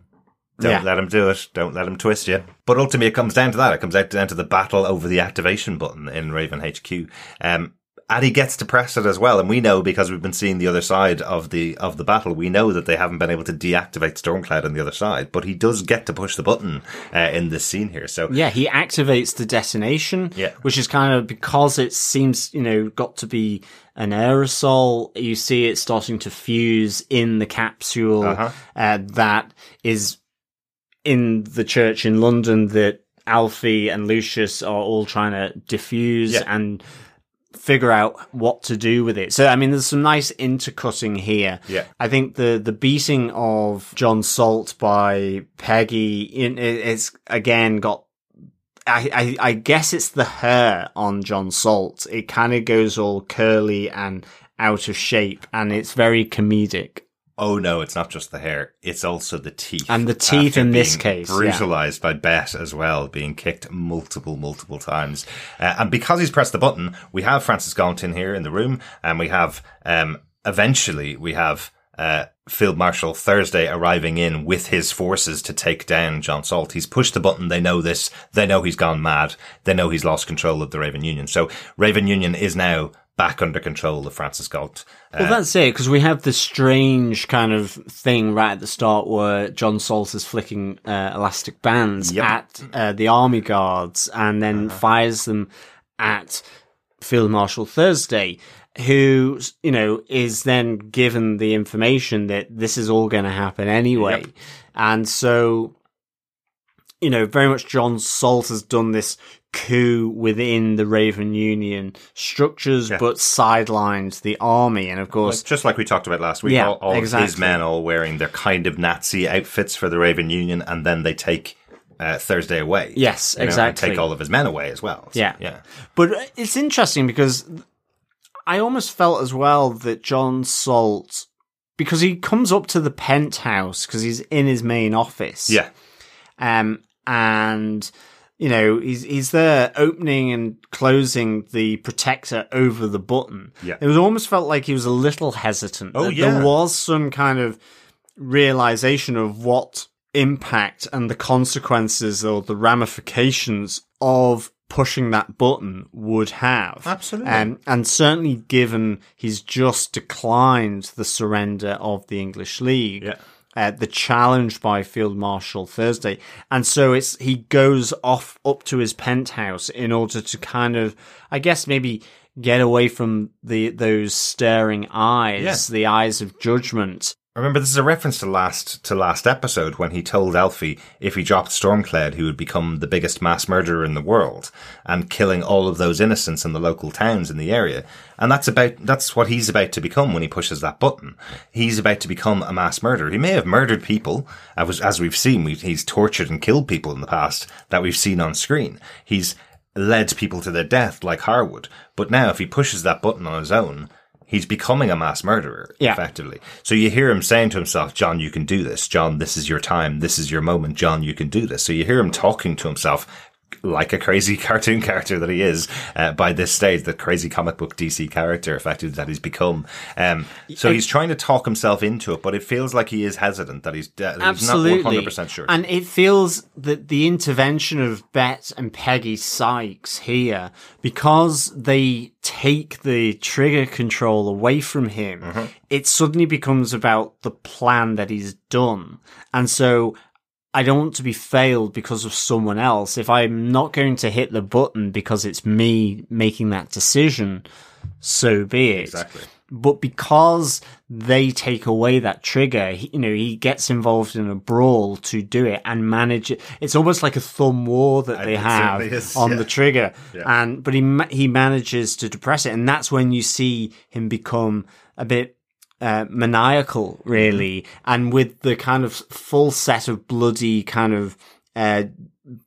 Don't Yeah. let him do it. Don't let him twist you. But ultimately, it comes down to that. It comes out down to the battle over the activation button in Raven HQ. Um, Addy gets to press it as well, and we know because we've been seeing the other side of the of the battle. We know that they haven't been able to deactivate Stormcloud on the other side, but he does get to push the button uh, in this scene here. So Yeah, he activates the detonation, Yeah. which is kind of because it seems, you know, got to be an aerosol. You see it starting to fuse in the capsule Uh-huh. uh, that is in the church in London that Alfie and Lucius are all trying to diffuse Yeah. and figure out what to do with it. So I mean there's some nice intercutting here. Yeah. I think the the beating of John Salt by Peggy in it- it's again got I, I, I guess it's the hair on John Salt. It kind of goes all curly and out of shape and it's very comedic. Oh no, it's not just the hair; it's also the teeth. And the teeth in this case, yeah. brutalized by Bet as well, being kicked multiple, multiple times. Uh, and because he's pressed the button, we have Frances Gaunt in here in the room, and we have um, eventually we have uh, Field Marshal Thursday arriving in with his forces to take down John Salt. He's pushed the button. They know this. They know he's gone mad. They know he's lost control of the Raven Union. So Raven Union is now back under control of Frances Gaunt. Uh, Well, that's it, because we have this strange kind of thing right at the start where John Salt is flicking uh, elastic bands Yep. at uh, the army guards and then fires them at Field Marshal Thursday, who, you know, is then given the information that this is all going to happen anyway. Yep. And so you know, very much John Salt has done this coup within the Raven Union structures, Yeah. but sidelined the army. And of course, Just like we talked about last week, Yeah, all, all of his men all wearing their kind of Nazi outfits for the Raven Union, and then they take uh, Thursday away. Yes, you know, and exactly. take all of his men away as well. So, Yeah. yeah. But it's interesting because I almost felt as well that John Salt, because he comes up to the penthouse because he's in his main office. Yeah. Um, and you know he's he's there opening and closing the protector over the button. Yeah. it was almost felt like he was a little hesitant. Oh, yeah. there was some kind of realization of what impact and the consequences or the ramifications of pushing that button would have. Absolutely. Um, and certainly given he's just declined the surrender of the English League. Yeah. Uh, the challenge by Field Marshal Thursday, and so it's he goes off up to his penthouse in order to kind of, I guess, maybe get away from the those staring eyes, Yeah. the eyes of judgment. Remember, this is a reference to last to last episode when he told Alfie if he dropped Stormcloud, he would become the biggest mass murderer in the world and killing all of those innocents in the local towns in the area. And that's about that's what he's about to become when he pushes that button. He's about to become a mass murderer. He may have murdered people, as as we've seen. he's tortured and killed people in the past that we've seen on screen. He's led people to their death like Harwood. But now, if he pushes that button on his own, he's becoming a mass murderer Yeah. effectively. So you hear him saying to himself, John, you can do this. John, this is your time. This is your moment. John, you can do this. So you hear him talking to himself like a crazy cartoon character that he is uh, by this stage, the crazy comic book DC character effectively that he's become. Um, so he's trying to talk himself into it, but it feels like he is hesitant that he's, uh, he's Absolutely, not 100% sure. And it feels that the intervention of Bet and Peggy Sykes here, because they take the trigger control away from him, Mm-hmm. it suddenly becomes about the plan that he's done. And so I don't want to be failed because of someone else. If I'm not going to hit the button because it's me making that decision, so be it. Exactly. But because they take away that trigger, he, you know, he gets involved in a brawl to do it and manage it. It's almost like a thumb war that they have is, on yeah. the trigger. Yeah. And, but he, he manages to depress it. And that's when you see him become a bit, uh, maniacal, really, and with the kind of full set of bloody kind of uh,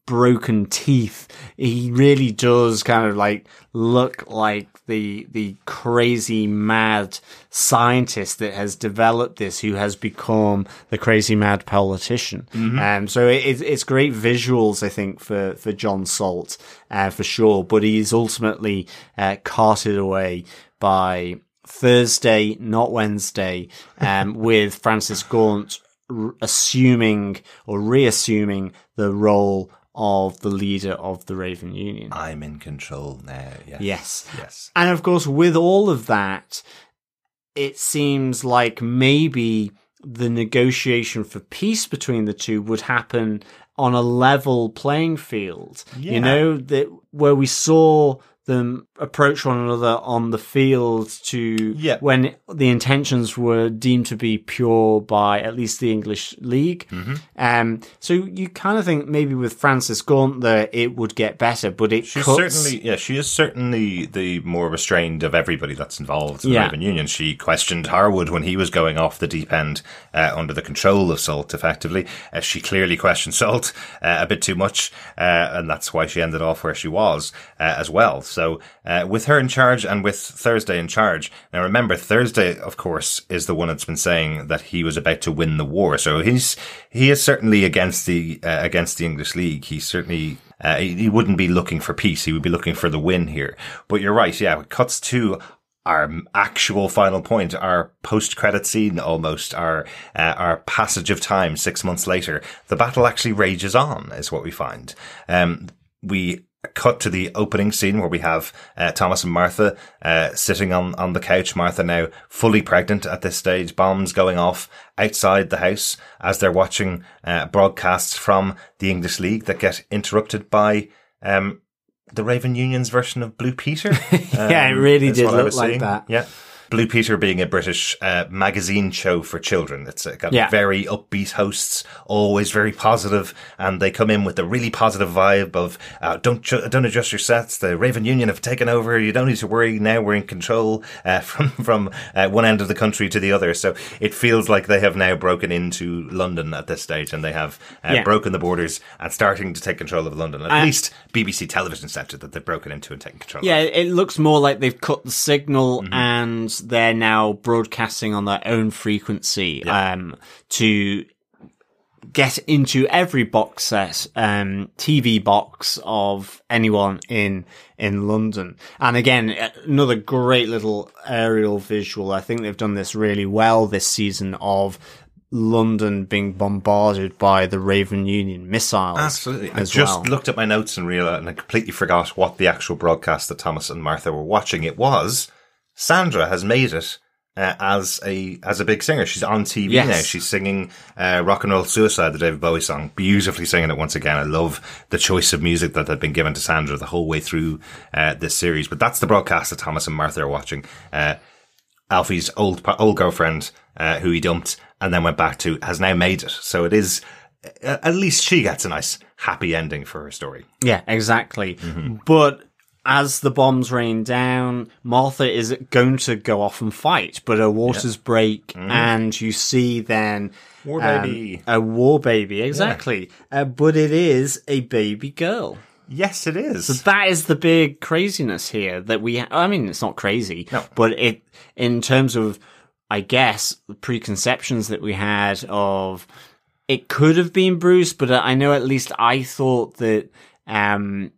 broken teeth, he really does kind of like look like the the crazy mad scientist that has developed this, who has become the crazy mad politician. Um, so it, it's- it's great visuals, I think, for for John Salt, uh, for sure. But he's ultimately uh, carted away by Thursday, not Wednesday, um, with Frances Gaunt r- assuming or reassuming the role of the leader of the Raven Union. I'm in control now. Yes. Yes. Yes. And of course, with all of that, it seems like maybe the negotiation for peace between the two would happen on a level playing field. Yeah. You know, that where we saw them approach one another on the field to Yeah. when the intentions were deemed to be pure by at least the English League. Mm-hmm. Um, so you kind of think maybe with Frances Gaunt there it would get better, but it She's cuts. certainly, yeah, she is certainly the more restrained of everybody that's involved in Yeah. the Raven Union. She questioned Harwood when he was going off the deep end uh, under the control of Salt, effectively. Uh, she clearly questioned Salt uh, a bit too much, uh, and that's why she ended off where she was uh, as well. So, uh, with her in charge and with Thursday in charge, now remember, Thursday, of course, is the one that's been saying that he was about to win the war. So he's he is certainly against the uh, against the English League. He certainly uh, he, he wouldn't be looking for peace. He would be looking for the win here. But you're right. Yeah, it cuts to our actual final point, our post-credit scene, almost our uh, our passage of time six months later. The battle actually rages on, is what we find. Um, we cut to the opening scene where we have uh, Thomas and Martha uh, sitting on on the couch. Martha now fully pregnant at this stage. Bombs going off outside the house as they're watching uh, broadcasts from the English League that get interrupted by. Um, the Raven Union's version of Blue Peter. Yeah, it um, really is did look like seeing. that. Yeah. Blue Peter being a British uh, magazine show for children. It's uh, got Yeah. very upbeat hosts, always very positive, and they come in with a really positive vibe of uh, don't ju- don't adjust your sets. The Raven Union have taken over. You don't need to worry. Now we're in control uh, from from uh, one end of the country to the other. So it feels like they have now broken into London at this stage, and they have uh, Yeah. broken the borders and starting to take control of London. At least BBC Television Centre that they've broken into and taken control. Of. Yeah, of. it looks more like they've cut the signal Mm-hmm. and they're now broadcasting on their own frequency Yeah. um, to get into every box set, um, TV box of anyone in in London. And again, another great little aerial visual. I think they've done this really well this season of London being bombarded by the Raven Union missiles. Absolutely. I just well. looked at my notes and realized, and I completely forgot what the actual broadcast that Thomas and Martha were watching. It was Sandra has made it uh, as a as a big singer. She's on TV Yes. now. She's singing uh, "Rock and Roll Suicide," the David Bowie song, beautifully singing it once again. I love the choice of music that had been given to Sandra the whole way through uh, this series. But that's the broadcast that Thomas and Martha are watching. Uh, Alfie's old old girlfriend, uh, who he dumped and then went back to, has now made it. So it is. uh, At least she gets a nice happy ending for her story. Yeah, exactly. Mm-hmm. But as the bombs rain down, Martha is going to go off and fight, but her waters break, and you see then Mm-hmm. War um, a war baby, exactly. Uh, but it is a baby girl. Yes, it is. So that is the big craziness here that we. Ha- I mean, it's not crazy, No. but it in terms of, I guess, the preconceptions that we had of it could have been Bruce, but I know at least I thought that um,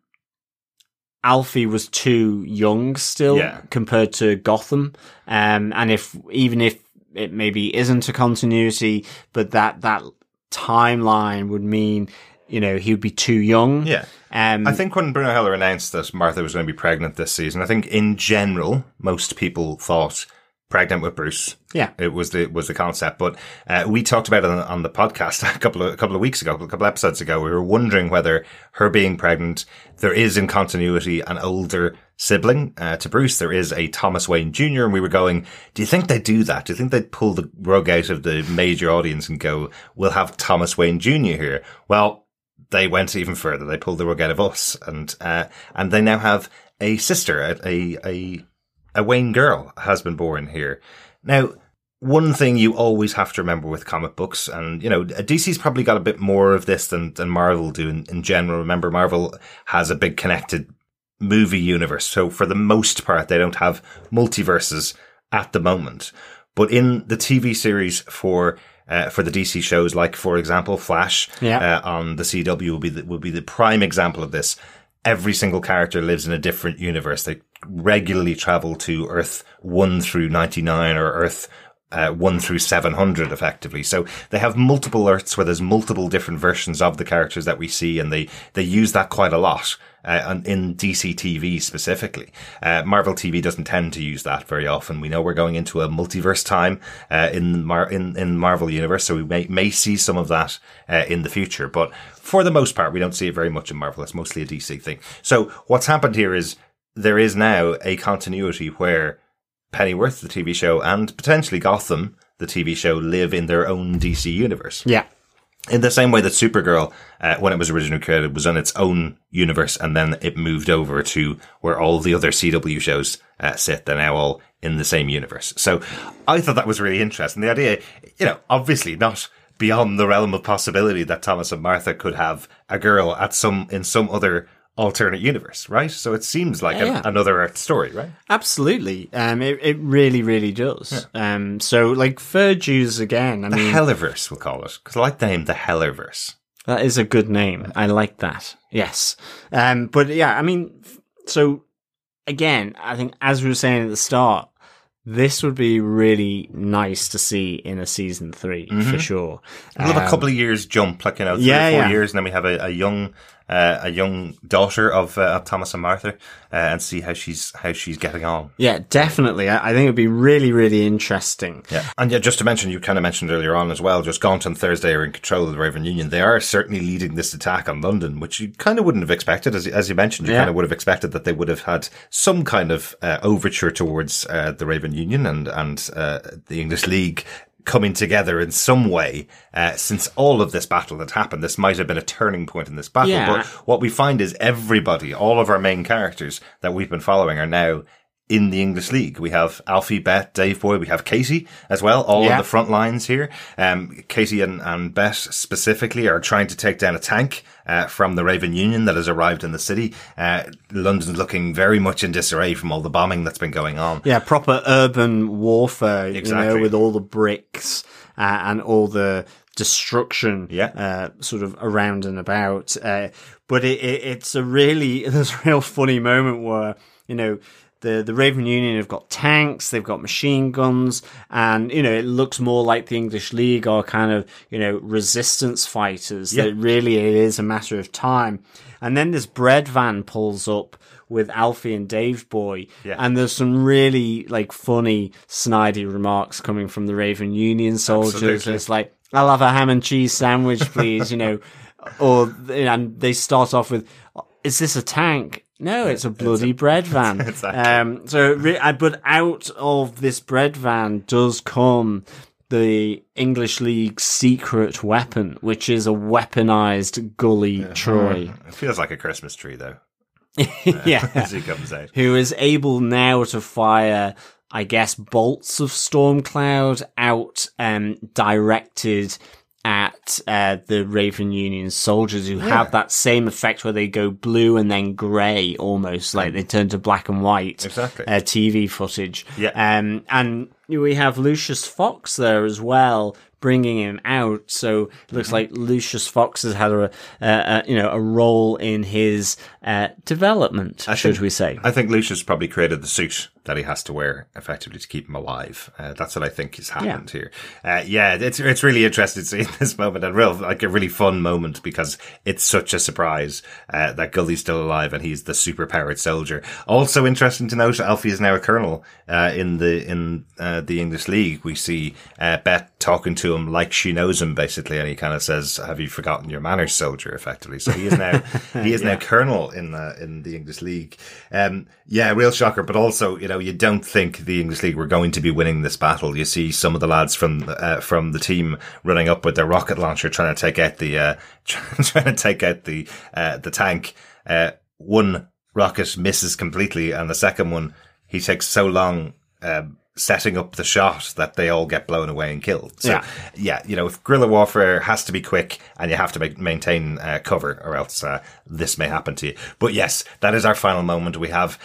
Alfie was too young still Yeah. compared to Gotham, um, and if even if it maybe isn't a continuity, but that that timeline would mean you know he would be too young. Yeah. Um, I think when Bruno Heller announced that Martha was going to be pregnant this season, I think in general, most people thought pregnant with Bruce. Yeah. It was the, was the concept. But, uh, we talked about it on, on the podcast a couple of, a couple of weeks ago, a couple of episodes ago. We were wondering whether her being pregnant, there is in continuity an older sibling, uh, to Bruce. There is a Thomas Wayne Jr. And we were going, do you think they'd do that? Do you think they'd pull the rug out of the major audience and go, we'll have Thomas Wayne Jr. here? Well, they went even further. They pulled the rug out of us, and uh, and they now have a sister, a, a a a Wayne girl has been born here. Now, one thing you always have to remember with comic books, and you know, DC's probably got a bit more of this than than Marvel do in, in general. Remember, Marvel has a big connected movie universe, so for the most part, they don't have multiverses at the moment. But in the TV series for uh, for the DC shows, like for example, Flash Yeah. uh, on the CW will be the, will be the prime example of this. Every single character lives in a different universe. They regularly travel to Earth one through ninety nine or Earth uh, one through seven hundred, effectively. So they have multiple Earths where there's multiple different versions of the characters that we see, and they they use that quite a lot. Uh, in DC TV specifically, uh, Marvel TV doesn't tend to use that very often. We know we're going into a multiverse time uh, in Mar- in in Marvel universe, so we may may see some of that uh, in the future. But for the most part, we don't see it very much in Marvel. It's mostly a DC thing. So what's happened here is there is now a continuity where Pennyworth, the TV show, and potentially Gotham, the TV show, live in their own DC universe yeah. in the same way that Supergirl, uh, when it was originally created, was on its own universe, and then it moved over to where all the other CW shows uh, sit. They're now all in the same universe. So I thought that was really interesting. The idea, you know, obviously not beyond the realm of possibility that Thomas and Martha could have a girl at some in some other alternate universe, right? So it seems like Yeah. a, another Earth story, right? Absolutely. Um, it, it really, really does. Um, so like Fur Jews again. I The mean, Helliverse, we'll call it, because I like the name, the Helliverse. that is a good name. I like that. Yes. Um, but yeah, I mean, so again, I think as we were saying at the start, this would be really nice to see in a season 3 for sure. We'll have a Um, couple of years jump, like, you know, three yeah, or four yeah. years, and then we have a, a young uh, a young daughter of, uh, of Thomas and Martha, uh, and see how she's how she's getting on. Yeah, definitely. I, I think it'd be really, really interesting. Yeah, and yeah, just to mention, you kind of mentioned earlier on as well. Just Gaunt and Thursday are in control of the Raven Union. They are certainly leading this attack on London, which you kind of wouldn't have expected, as as you mentioned. You Yeah. kind of would have expected that they would have had some kind of uh, overture towards uh, the Raven Union and and uh, the English League coming together in some way. Uh, since all of this battle that happened, this might have been a turning point in this battle. Yeah. But what we find is everybody, all of our main characters that we've been following, are now. In the English League, we have Alfie, Bet, Dave Boy, we have Katie as well, all Yeah. on the front lines here. Um, Katie and, and Bet specifically are trying to take down a tank uh, from the Raven Union that has arrived in the city. Uh, London's looking very much in disarray from all the bombing that's been going on. Yeah, proper urban warfare, you know, with all the bricks uh, and all the destruction, Yeah. uh, sort of around and about. Uh, but it, it, it's a really, there's a real funny moment where, you know, the, the Raven Union have got tanks, they've got machine guns, and, you know, it looks more like the English League are kind of, you know, resistance fighters. Yeah. That really it is a matter of time. And then this bread van pulls up with Alfie and Dave Boy. Yeah. And there's some really like funny, snidey remarks coming from the Raven Union soldiers. Absolutely. It's like, I'll have a ham and cheese sandwich, please, you know. Or and they start off with, "Is this a tank?" No, it's a bloody bread van. Exactly. Um, so, re- but out of this bread van does come the English League secret weapon, which is a weaponized Gully Troy. It feels like a Christmas tree though, yeah, as he comes out. who is able now to fire, I guess, bolts of storm cloud out um, directed at uh, the Raven Union soldiers who have that same effect where they go blue and then grey almost like they turn to black and white Exactly. uh, TV footage. Yeah. Um, and we have Lucius Fox there as well, bringing him out. So it Mm-hmm. looks like Lucius Fox has had a, a, a you know a role in his uh, development, I should think- we say? I think Lucius probably created the suit that he has to wear effectively to keep him alive. Uh, that's what I think has happened here. Uh, yeah, it's it's really interesting to see this moment and real like a really fun moment because it's such a surprise uh, that Gully's still alive and he's the super powered soldier. Also interesting to note, Alfie is now a colonel uh, in the in uh, the English League. We see uh, Bet talking to him like she knows him basically, and he kind of says, "Have you forgotten your manners, soldier?" Effectively, so he is now he is now colonel in the in the English League. Um, yeah, real shocker. But also, you know, you don't think the English League were going to be winning this battle. You see some of the lads from uh, from the team running up with their rocket launcher, trying to take out the uh, trying to take out the uh, the tank. Uh, one rocket misses completely, and the second one he takes so long. Um, setting up the shot that they all get blown away and killed. So, Yeah. yeah, you know, if guerrilla warfare has to be quick and you have to make, maintain uh, cover or else uh, this may happen to you. But yes, that is our final moment. We have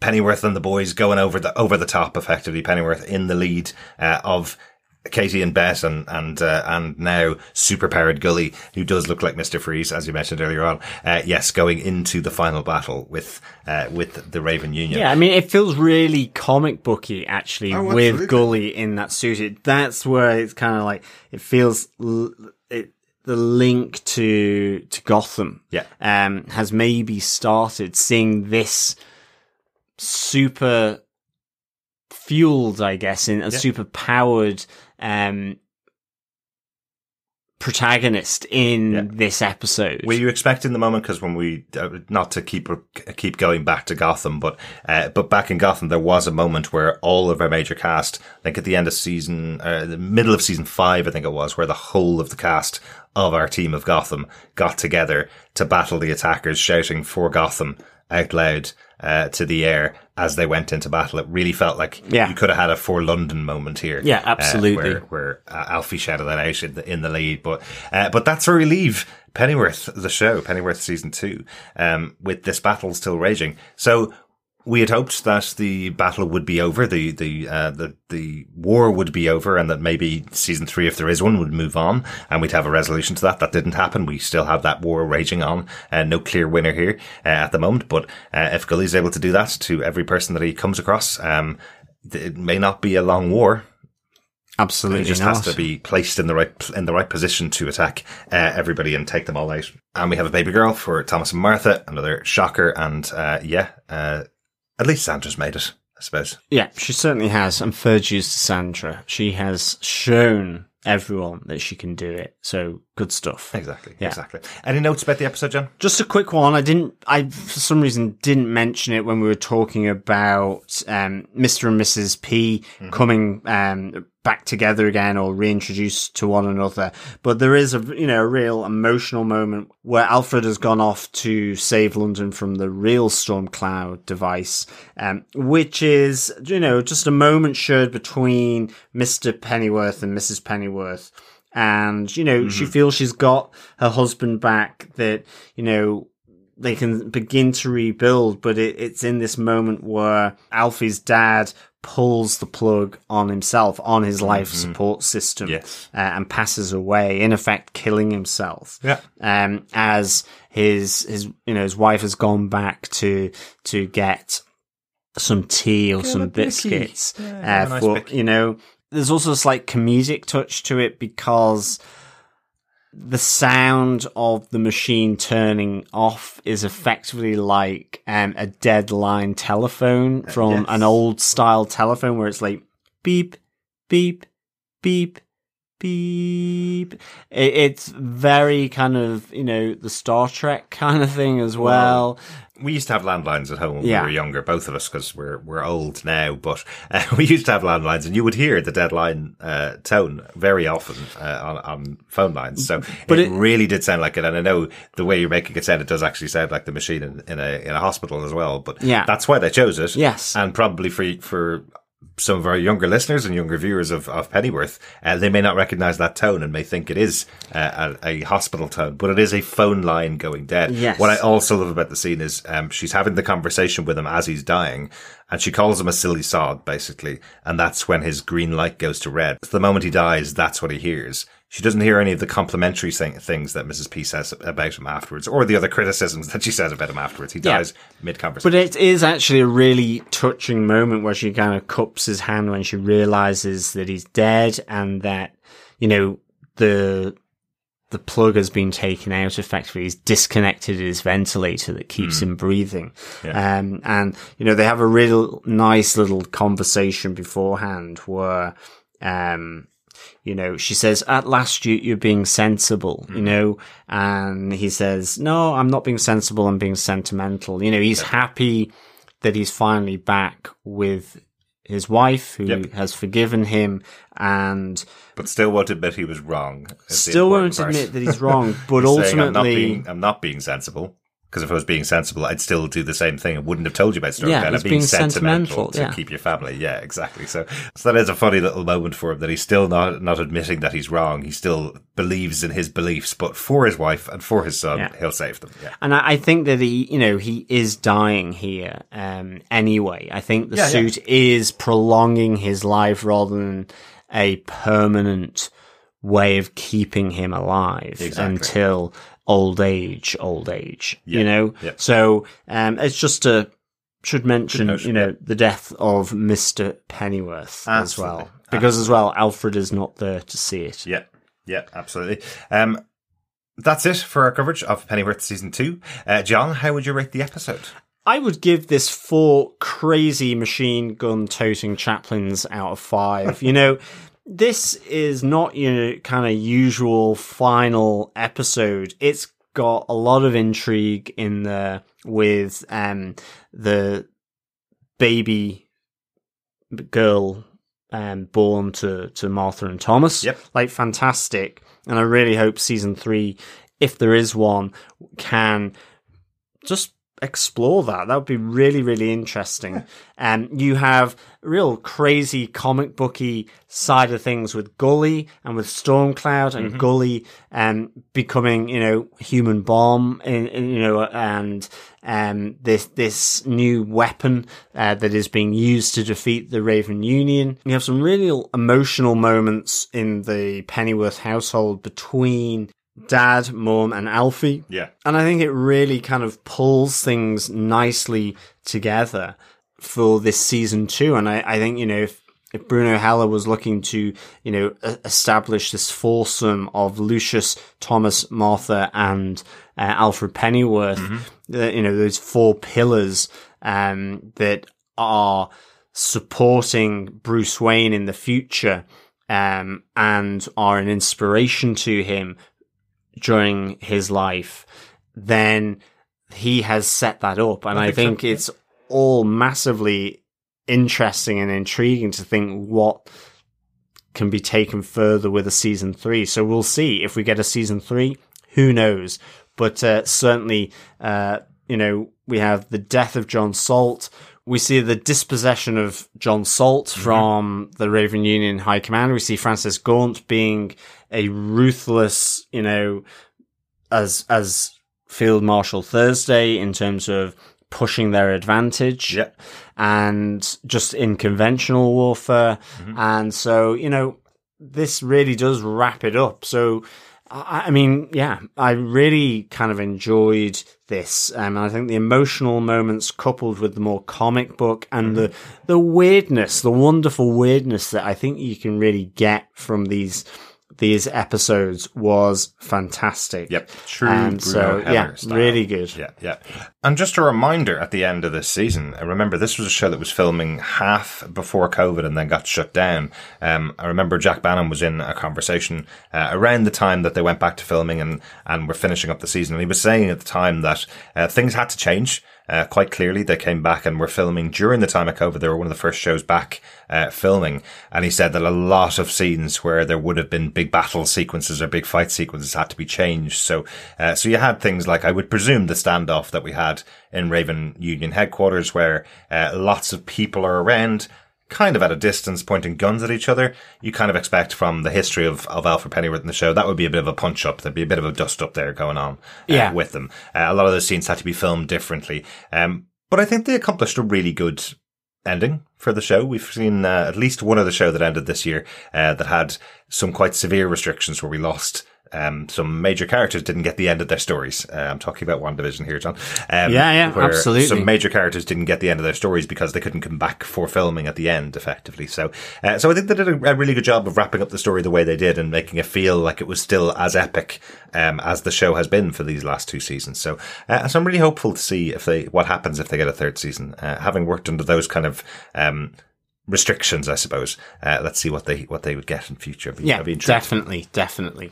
Pennyworth and the boys going over the over the top effectively. Pennyworth in the lead uh, of Katie and Beth and and uh, and now superpowered Gully, who does look like Mister Freeze, as you mentioned earlier on. Uh, yes, going into the final battle with uh, with the Raven Union. Yeah, I mean, it feels really comic booky actually Oh, with. Gully in that suit. It, that's where it's kind of like it feels l- it, the link to to Gotham. Yeah. um, has maybe started seeing this super fueled, I guess, in a Yeah. super powered um protagonist in Yeah. this episode. Were you expecting the moment? Because when we, uh, not to keep keep going back to Gotham, but uh, but back in Gotham, there was a moment where all of our major cast, like at the end of season, uh, the middle of season five, I think it was, where the whole of the cast of our team of Gotham got together to battle the attackers, shouting for Gotham out loud uh, to the air as they went into battle. It really felt like Yeah. you could have had a for London moment here. Yeah, uh, absolutely. where where uh, Alfie shouted that out in the, in the lead. But uh, but that's where we leave Pennyworth, the show, Pennyworth season two, um, with this battle still raging. So we had hoped that the battle would be over, the the uh, the the war would be over, and that maybe season three, if there is one, would move on, and we'd have a resolution to that. That didn't happen. We still have that war raging on, and no clear winner here uh, at the moment. But uh, if Gully's able to do that to every person that he comes across, um, it may not be a long war. Absolutely He just not. has to be placed in the right in the right position to attack uh, everybody and take them all out. And we have a baby girl for Thomas and Martha, another shocker. And uh, yeah, uh, at least Sandra's made it, I suppose. Yeah, she certainly has. And third dues to Sandra. She has shown everyone that she can do it. So good stuff. Exactly. Yeah. Exactly. Any notes about the episode, John? Just a quick one. I didn't, I, for some reason, didn't mention it when we were talking about, um, Mr. and Mrs. P coming, um, back together again or reintroduced to one another. But there is a, you know, a real emotional moment where Alfred has gone off to save London from the real storm cloud device, um, which is, you know, just a moment shared between Mr. Pennyworth and Mrs. Pennyworth and you know she feels she's got her husband back that you know they can begin to rebuild but it, it's in this moment where alfie's dad pulls the plug on himself on his life support system Yes. uh, and passes away in effect killing himself Yeah. um as his his you know his wife has gone back to to get some tea or some biscuits Yeah, uh, nice for you know there's also a slight comedic touch to it because the sound of the machine turning off is effectively like um, a deadline telephone from yes. an old style telephone where it's like beep, beep, beep, beep. It, it's very kind of, you know, the Star Trek kind of thing as well. We used to have landlines at home when Yeah. we were younger, both of us, because we're we're old now. But uh, we used to have landlines, and you would hear the deadline uh, tone very often uh, on, on phone lines. So, But it, it- really did sound like it. And I know the way you're making it sound, it does actually sound like the machine in, in a in a hospital as well. But Yeah. that's why they chose it. Yes. and probably for for some of our younger listeners and younger viewers of, of Pennyworth, uh, they may not recognize that tone and may think it is uh, a, a hospital tone, but it is a phone line going dead. Yes. What I also love about the scene is um, she's having the conversation with him as he's dying, and she calls him a silly sod, basically, and that's when his green light goes to red. The moment he dies, that's what he hears. She doesn't hear any of the complimentary thing, things that Mrs. P says about him afterwards, or the other criticisms that she says about him afterwards. He Yeah. dies mid conversation. But it is actually a really touching moment where she kind of cups his hand when she realizes that he's dead and that, you know, the, the plug has been taken out effectively. He's disconnected his ventilator that keeps him breathing. Yeah. Um, and, you know, they have a real nice little conversation beforehand where, um, you know, she says, at last you, you're being sensible, you mm-hmm. know, and he says, no, I'm not being sensible. I'm being sentimental. You know, he's happy that he's finally back with his wife who Yep. has forgiven him and but still won't admit he was wrong. still won't part. admit that he's wrong, but He's saying, I'm not ultimately, being, I'm not being sensible. Because if I was being sensible, I'd still do the same thing. and wouldn't have told you about Storytime. Yeah, I'm being, being sentimental, sentimental, to yeah. keep your family. Yeah, exactly. So, so that is a funny little moment for him that he's still not not admitting that he's wrong. He still believes in his beliefs, but for his wife and for his son, Yeah. he'll save them. Yeah. And I, I think that he, you know, he is dying here. Um, anyway, I think the yeah. suit is prolonging his life rather than a permanent way of keeping him alive Exactly. until old age, old age. Yeah, You know, yeah. so um, it's just a should mention, you know, the death of Mister Pennyworth as well, Absolutely. because as well, Alfred is not there to see it. Yeah, yeah, absolutely. Um, that's it for our coverage of Pennyworth season two. Uh, John, how would you rate the episode? I would give this four crazy machine gun toting chaplains out of five. you know, this is not your kind of usual final episode. It's got a lot of intrigue in there with um the baby girl um born to to Martha and Thomas. Yep. Like fantastic. And I really hope season 3 if there is one can just explore that. That would be really, really interesting. And you have real crazy comic booky side of things with Gully and with Stormcloud and Gully um, becoming, you know, human bomb, in, in, you know, and um, this this new weapon uh, that is being used to defeat the Raven Union. You have some really emotional moments in the Pennyworth household between Dad, Mum, and Alfie. Yeah. And I think it really kind of pulls things nicely together for this season two. And I, I think, you know, if if Bruno Heller was looking to, you know, establish this foursome of Lucius, Thomas, Martha, and uh, Alfred Pennyworth, uh, you know, those four pillars um, that are supporting Bruce Wayne in the future um, and are an inspiration to him during his life, then he has set that up. And I think it's all massively interesting and intriguing to think what can be taken further with a season three. So we'll see if we get a season three. Who knows? But uh, certainly, uh, you know, we have the death of John Salt. We see the dispossession of John Salt from the Raven Union High Command. We see Frances Gaunt being a ruthless, you know, as as Field Marshal Thursday in terms of pushing their advantage Yeah. and just in conventional warfare. And so, you know, this really does wrap it up. So, I, I mean, yeah, I really kind of enjoyed this. Um, and I think the emotional moments coupled with the more comic book and the, the weirdness, the wonderful weirdness that I think you can really get from these, these episodes was fantastic. Yep. True. And so, Bruno yeah, Heller style. really good. Yeah, yeah. And just a reminder at the end of this season, I remember this was a show that was filming half before COVID and then got shut down. Um, I remember Jack Bannon was in a conversation uh, around the time that they went back to filming and, and were finishing up the season. And he was saying at the time that uh, things had to change. Uh, quite clearly, they came back and were filming during the time of COVID. They were one of the first shows back uh, filming, and he said that a lot of scenes where there would have been big battle sequences or big fight sequences had to be changed. So, uh, so you had things like I would presume the standoff that we had in Raven Union headquarters, where uh, lots of people are around kind of at a distance pointing guns at each other, you kind of expect from the history of, of Alfred Pennyworth in the show, that would be a bit of a punch up. There'd be a bit of a dust up there going on uh, Yeah. with them. Uh, a lot of those scenes had to be filmed differently. Um, but I think they accomplished a really good ending for the show. We've seen uh, at least one of the show that ended this year uh, that had some quite severe restrictions where we lost um, some major characters didn't get the end of their stories. Uh, I'm talking about WandaVision here, John. Um, Yeah, yeah, where absolutely. Some major characters didn't get the end of their stories because they couldn't come back for filming at the end, effectively. So, uh, so I think they did a, a really good job of wrapping up the story the way they did and making it feel like it was still as epic um, as the show has been for these last two seasons. So, uh, so I'm really hopeful to see if they what happens if they get a third season. Uh, having worked under those kind of um, restrictions, I suppose. Uh, let's see what they what they would get in future. Be- Yeah, definitely, definitely.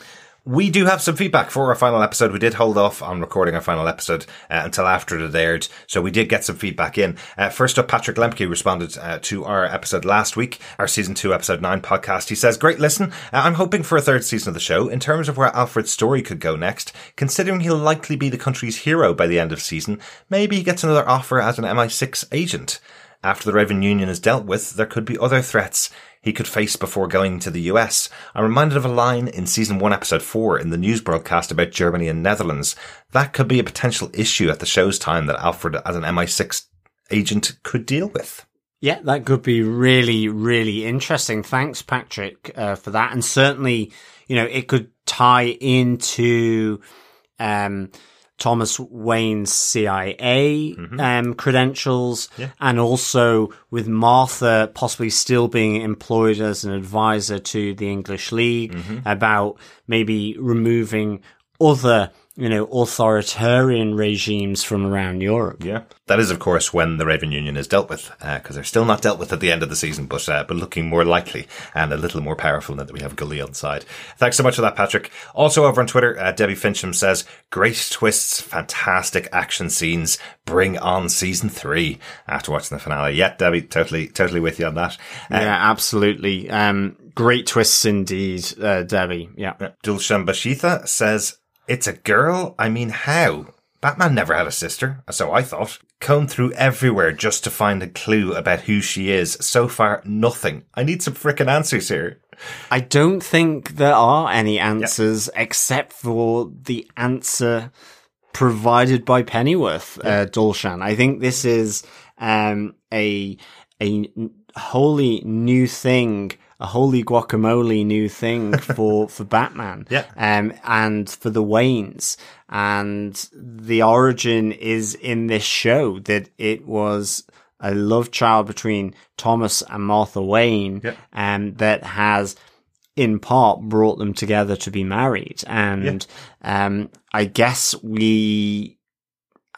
We do have some feedback for our final episode. We did hold off on recording our final episode uh, until after it aired, so we did get some feedback in. Uh, first up, Patrick Lemke responded uh, to our episode last week, our season two, episode nine podcast. He says, "Great listen. Uh, I'm hoping for a third season of the show. In terms of where Alfred's story could go next, considering he'll likely be the country's hero by the end of season, maybe he gets another offer as an MI6 agent." After the Raven Union is dealt with, there could be other threats he could face before going to the US. I'm reminded of a line in season one, episode four in the news broadcast about Germany and Netherlands. That could be a potential issue at the show's time that Alfred, as an MI6 agent, could deal with. Yeah, that could be really, really interesting. Thanks, Patrick, uh, for that. And certainly, you know, it could tie into, um, Thomas Wayne's CIA um, credentials, and also with Martha possibly still being employed as an advisor to the English League about maybe removing other, you know, authoritarian regimes from around Europe. Yeah. That is, of course, when the Raven Union is dealt with, because they're still not dealt with at the end of the season, but uh, but looking more likely and a little more powerful now that we have Gully on side. Thanks so much for that, Patrick. Also over on Twitter, uh, Debbie Fincham says, "Great twists, fantastic action scenes. Bring on season three." After watching the finale, yeah, Debbie, totally, totally with you on that. Uh, Yeah, absolutely. Um, great twists indeed, uh, Debbie. Yeah. Dulshan Bashitha says, It's a girl? I mean, how? Batman never had a sister, so I thought. Combed through everywhere just to find a clue about who she is. So far, nothing. I need some frickin' answers here. I don't think there are any answers except for the answer provided by Pennyworth, uh, Dulshan. I think this is, um, a a wholly new thing, a holy guacamole new thing for, for Batman. Yeah. Um, and for the Waynes. And the origin is in this show that it was a love child between Thomas and Martha Wayne, Yeah. um, that has in part brought them together to be married. And, um, I guess we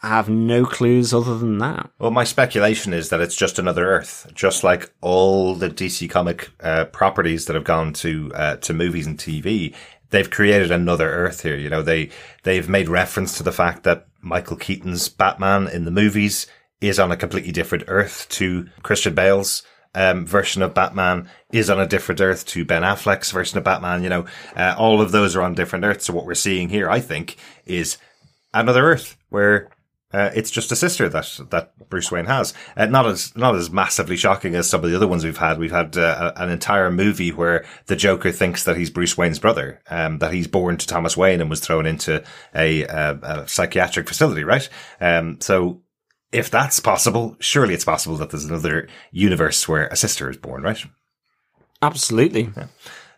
have no clues other than that. Well, my speculation is that it's just another Earth, just like all the DC comic uh, properties that have gone to uh, to movies and TV. They've created another Earth here. You know, they they've made reference to the fact that Michael Keaton's Batman in the movies is on a completely different Earth to Christian Bale's um, version of Batman is on a different Earth to Ben Affleck's version of Batman. You know, uh, all of those are on different Earths. So what we're seeing here, I think, is another Earth where uh, it's just a sister that that Bruce Wayne has. Uh, not as not as massively shocking as some of the other ones we've had. We've had uh, an entire movie where the Joker thinks that he's Bruce Wayne's brother, um, that he's born to Thomas Wayne and was thrown into a, a, a psychiatric facility, right? Um, so. If that's possible, surely it's possible that there's another universe where a sister is born, right? Absolutely.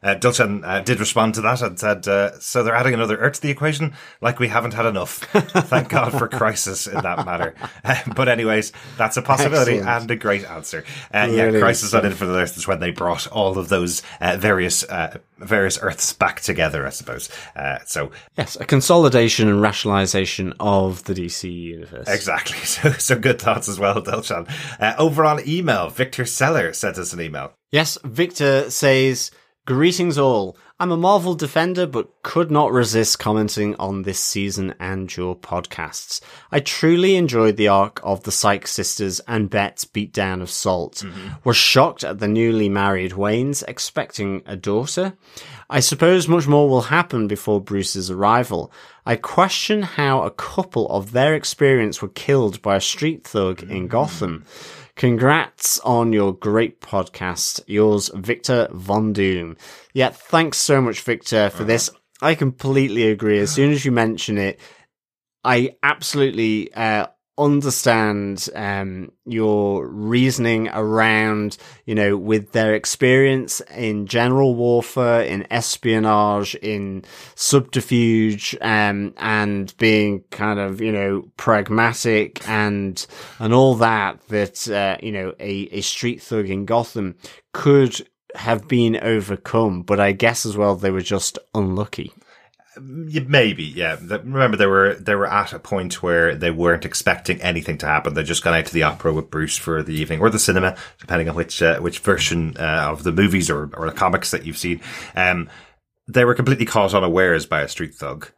Uh, Dulshan uh, did respond to that and said, uh, so they're adding another Earth to the equation? Like we haven't had enough. Thank God for crisis in that matter. Uh, but anyways, that's a possibility Excellent. and a great answer. Uh, yeah, crisis on. Infinite Earth is when they brought all of those uh, various uh, various Earths back together, I suppose. Uh, so Yes, a consolidation and rationalization of the DC universe. exactly. So, so good thoughts as well, Dulshan. Uh, over on email, Victor Seller sent us an email. Yes, Victor says, Greetings all. I'm a Marvel defender, but could not resist commenting on this season and your podcasts. I truly enjoyed the arc of the Sykes sisters and Bet's beatdown of Salt. Mm-hmm. Was shocked at the newly married Waynes expecting a daughter. I suppose much more will happen before Bruce's arrival. I question how a couple of their experience were killed by a street thug in mm-hmm. Gotham. Congrats on your great podcast. Yours, Victor Von Doom. Yeah, thanks so much, Victor, for this. I completely agree. As soon as you mention it, I absolutely uh, understand um, your reasoning around, you know, with their experience in general warfare, in espionage, in subterfuge, um, and being kind of, you know, pragmatic and and all that. That uh, you know, a, a street thug in Gotham could have been overcome, but I guess as well they were just unlucky. Maybe, yeah. Remember, they were they were at a point where they weren't expecting anything to happen. They just gone out to the opera with Bruce for the evening, or the cinema, depending on which uh, which version uh, of the movies or or the comics that you've seen. Um, they were completely caught unawares by a street thug,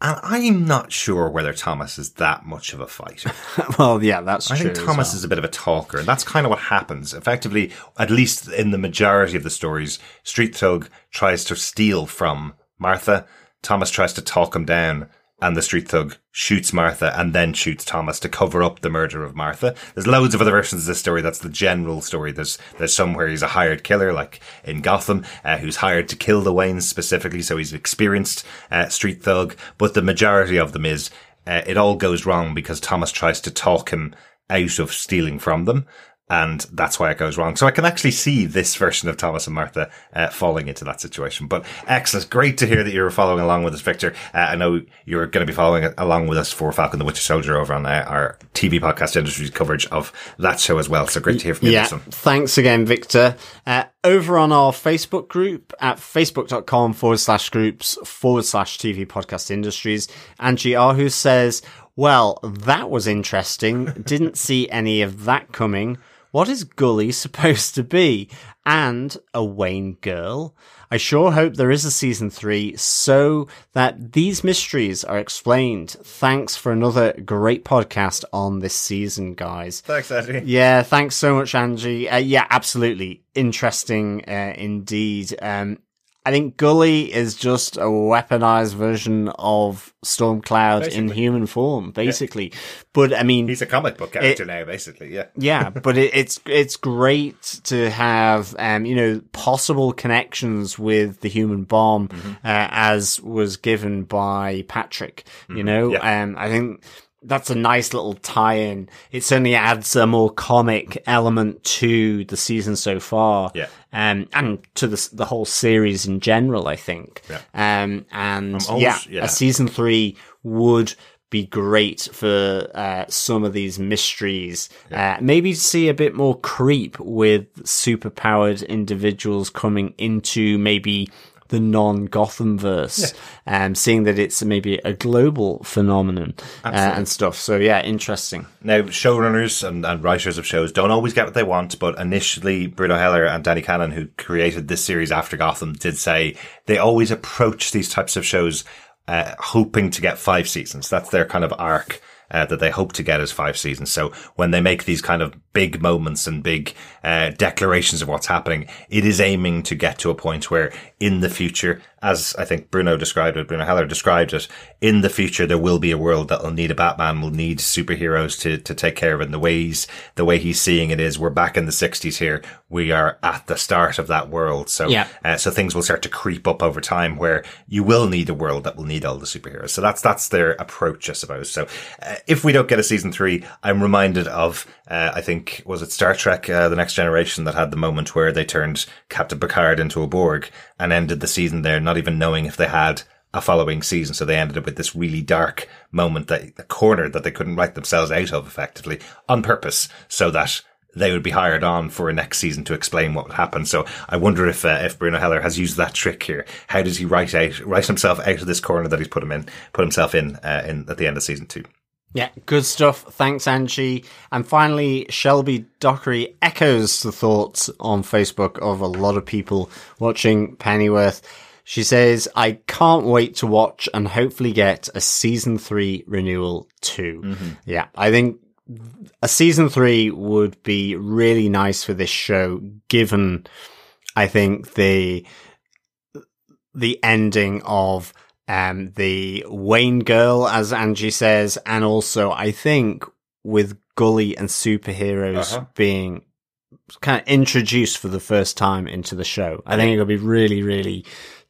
and I'm not sure whether Thomas is that much of a fighter. well, yeah, that's I think as Thomas well. is a bit of a talker, and that's kind of what happens. Effectively, at least in the majority of the stories, Street Thug tries to steal from Martha. Thomas tries to talk him down, and the Street Thug shoots Martha and then shoots Thomas to cover up the murder of Martha. There's loads of other versions of this story. That's the general story. There's there's some where he's a hired killer, like in Gotham, uh, who's hired to kill the Waynes specifically. So he's an experienced uh, Street Thug, but the majority of them is uh, it all goes wrong because Thomas tries to talk him out of stealing from them. And that's why it goes wrong. So I can actually see this version of Thomas and Martha uh, falling into that situation. But excellent. Great to hear that you're following along with us, Victor. Uh, I know you're going to be following along with us for Falcon the Winter Soldier over on uh, our TV podcast industry's coverage of that show as well. So great to hear from you Yeah, thanks again, Victor. Uh, over on our Facebook group at facebook.com forward slash groups forward slash TV podcast industries, Angie Ahu says, Well, that was interesting. Didn't see any of that coming. What is Gully supposed to be? And a Wayne girl? I sure hope there is a season three so that these mysteries are explained. Thanks for another great podcast on this season, guys. Thanks, Andy. Yeah, thanks so much, Angie. Uh, yeah, absolutely interesting uh, indeed. Um, I think Gully is just a weaponized version of Stormcloud in human form, basically. But I mean, He's a comic book character now, basically. Yeah. yeah, but it, it's it's great to have um you know possible connections with the human bomb Mm-hmm. uh, as was given by Patrick. You know, yeah. um I think that's a nice little tie-in. It certainly adds a more comic element to the season so far. Yeah. Um, and to the the whole series in general, I think. Yeah. Um, and yeah, yeah. a season three would be great for uh, some of these mysteries. Uh, maybe see a bit more creep with superpowered individuals coming into maybe the non Gotham verse, um, seeing that it's maybe a global phenomenon uh, and stuff. So yeah, interesting. Now, showrunners and, and writers of shows don't always get what they want, but initially Bruno Heller and Danny Cannon, who created this series after Gotham, did say they always approach these types of shows uh, hoping to get five seasons. That's their kind of arc. Uh, that they hope to get as five seasons. So when they make these kind of big moments and big uh, declarations of what's happening, it is aiming to get to a point where in the future, as I think Bruno described it, Bruno Heller described it, in the future there will be a world that will need a Batman, will need superheroes to to take care of it. And the ways the way he's seeing it is, we're back in the '60s here. We are at the start of that world. So Yeah. uh, so things will start to creep up over time where you will need a world that will need all the superheroes. So that's, that's their approach, I suppose. So uh, if we don't get a season three, I'm reminded of, uh, I think, was it Star Trek, uh, The Next Generation that had the moment where they turned Captain Picard into a Borg and ended the season there, not even knowing if they had a following season. So they ended up with this really dark moment that a corner that they couldn't write themselves out of effectively on purpose so that they would be hired on for a next season to explain what would happen. So I wonder if uh, if Bruno Heller has used that trick here. How does he write out write himself out of this corner that he's put him in, put himself in, uh, in at the end of season two? Yeah, good stuff. Thanks, Angie. And finally, Shelby Dockery echoes the thoughts on Facebook of a lot of people watching Pennyworth. She says, I can't wait to watch and hopefully get a season three renewal too. Mm-hmm. Yeah, I think a season three would be really nice for this show, given I think the the ending of um the Wayne girl, as Angie says, and also I think with Gully and superheroes Uh-huh. being kind of introduced for the first time into the show. I think it'll be really, really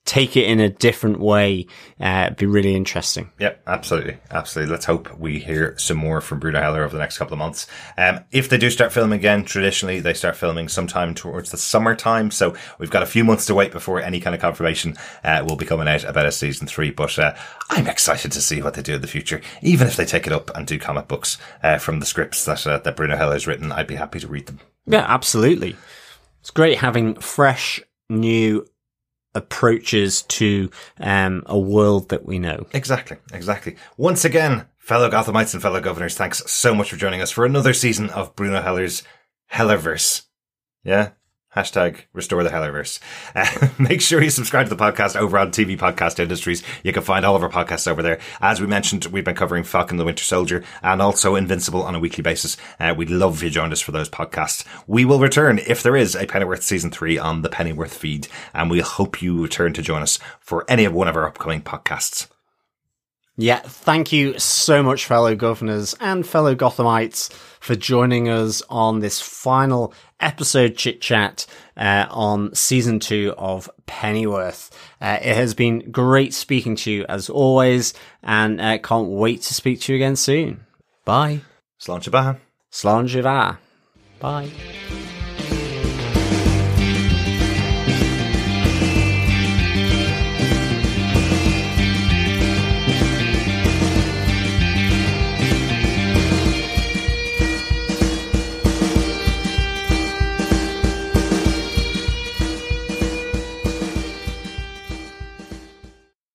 take it in a different way. Uh, be really interesting. Yep, absolutely, absolutely. Let's hope we hear some more from Bruno Heller over the next couple of months. Um, if they do start filming again, traditionally they start filming sometime towards the summertime, so we've got a few months to wait before any kind of confirmation uh, will be coming out about a season three. But uh, I'm excited to see what they do in the future, even if they take it up and do comic books uh, from the scripts that uh, that Bruno Heller has written. I'd be happy to read them. Yeah, absolutely. It's great having fresh, new approaches to um, a world that we know. Exactly, exactly. Once again, fellow Gothamites and fellow governors, thanks so much for joining us for another season of Bruno Heller's Hellerverse. Yeah? Hashtag restore the Hellerverse. Uh, make sure you subscribe to the podcast over on TV Podcast Industries. You can find all of our podcasts over there. As we mentioned, we've been covering Falcon the Winter Soldier and also Invincible on a weekly basis. Uh, we'd love if you joined us for those podcasts. We will return if there is a Pennyworth season three on the Pennyworth feed, and we hope you return to join us for any of one of our upcoming podcasts. Yeah, thank you so much, fellow governors and fellow Gothamites, for joining us on this final episode chit chat uh, on season two of Pennyworth. Uh, it has been great speaking to you as always, and uh, can't wait to speak to you again soon. Bye. Baha. Slán Bye.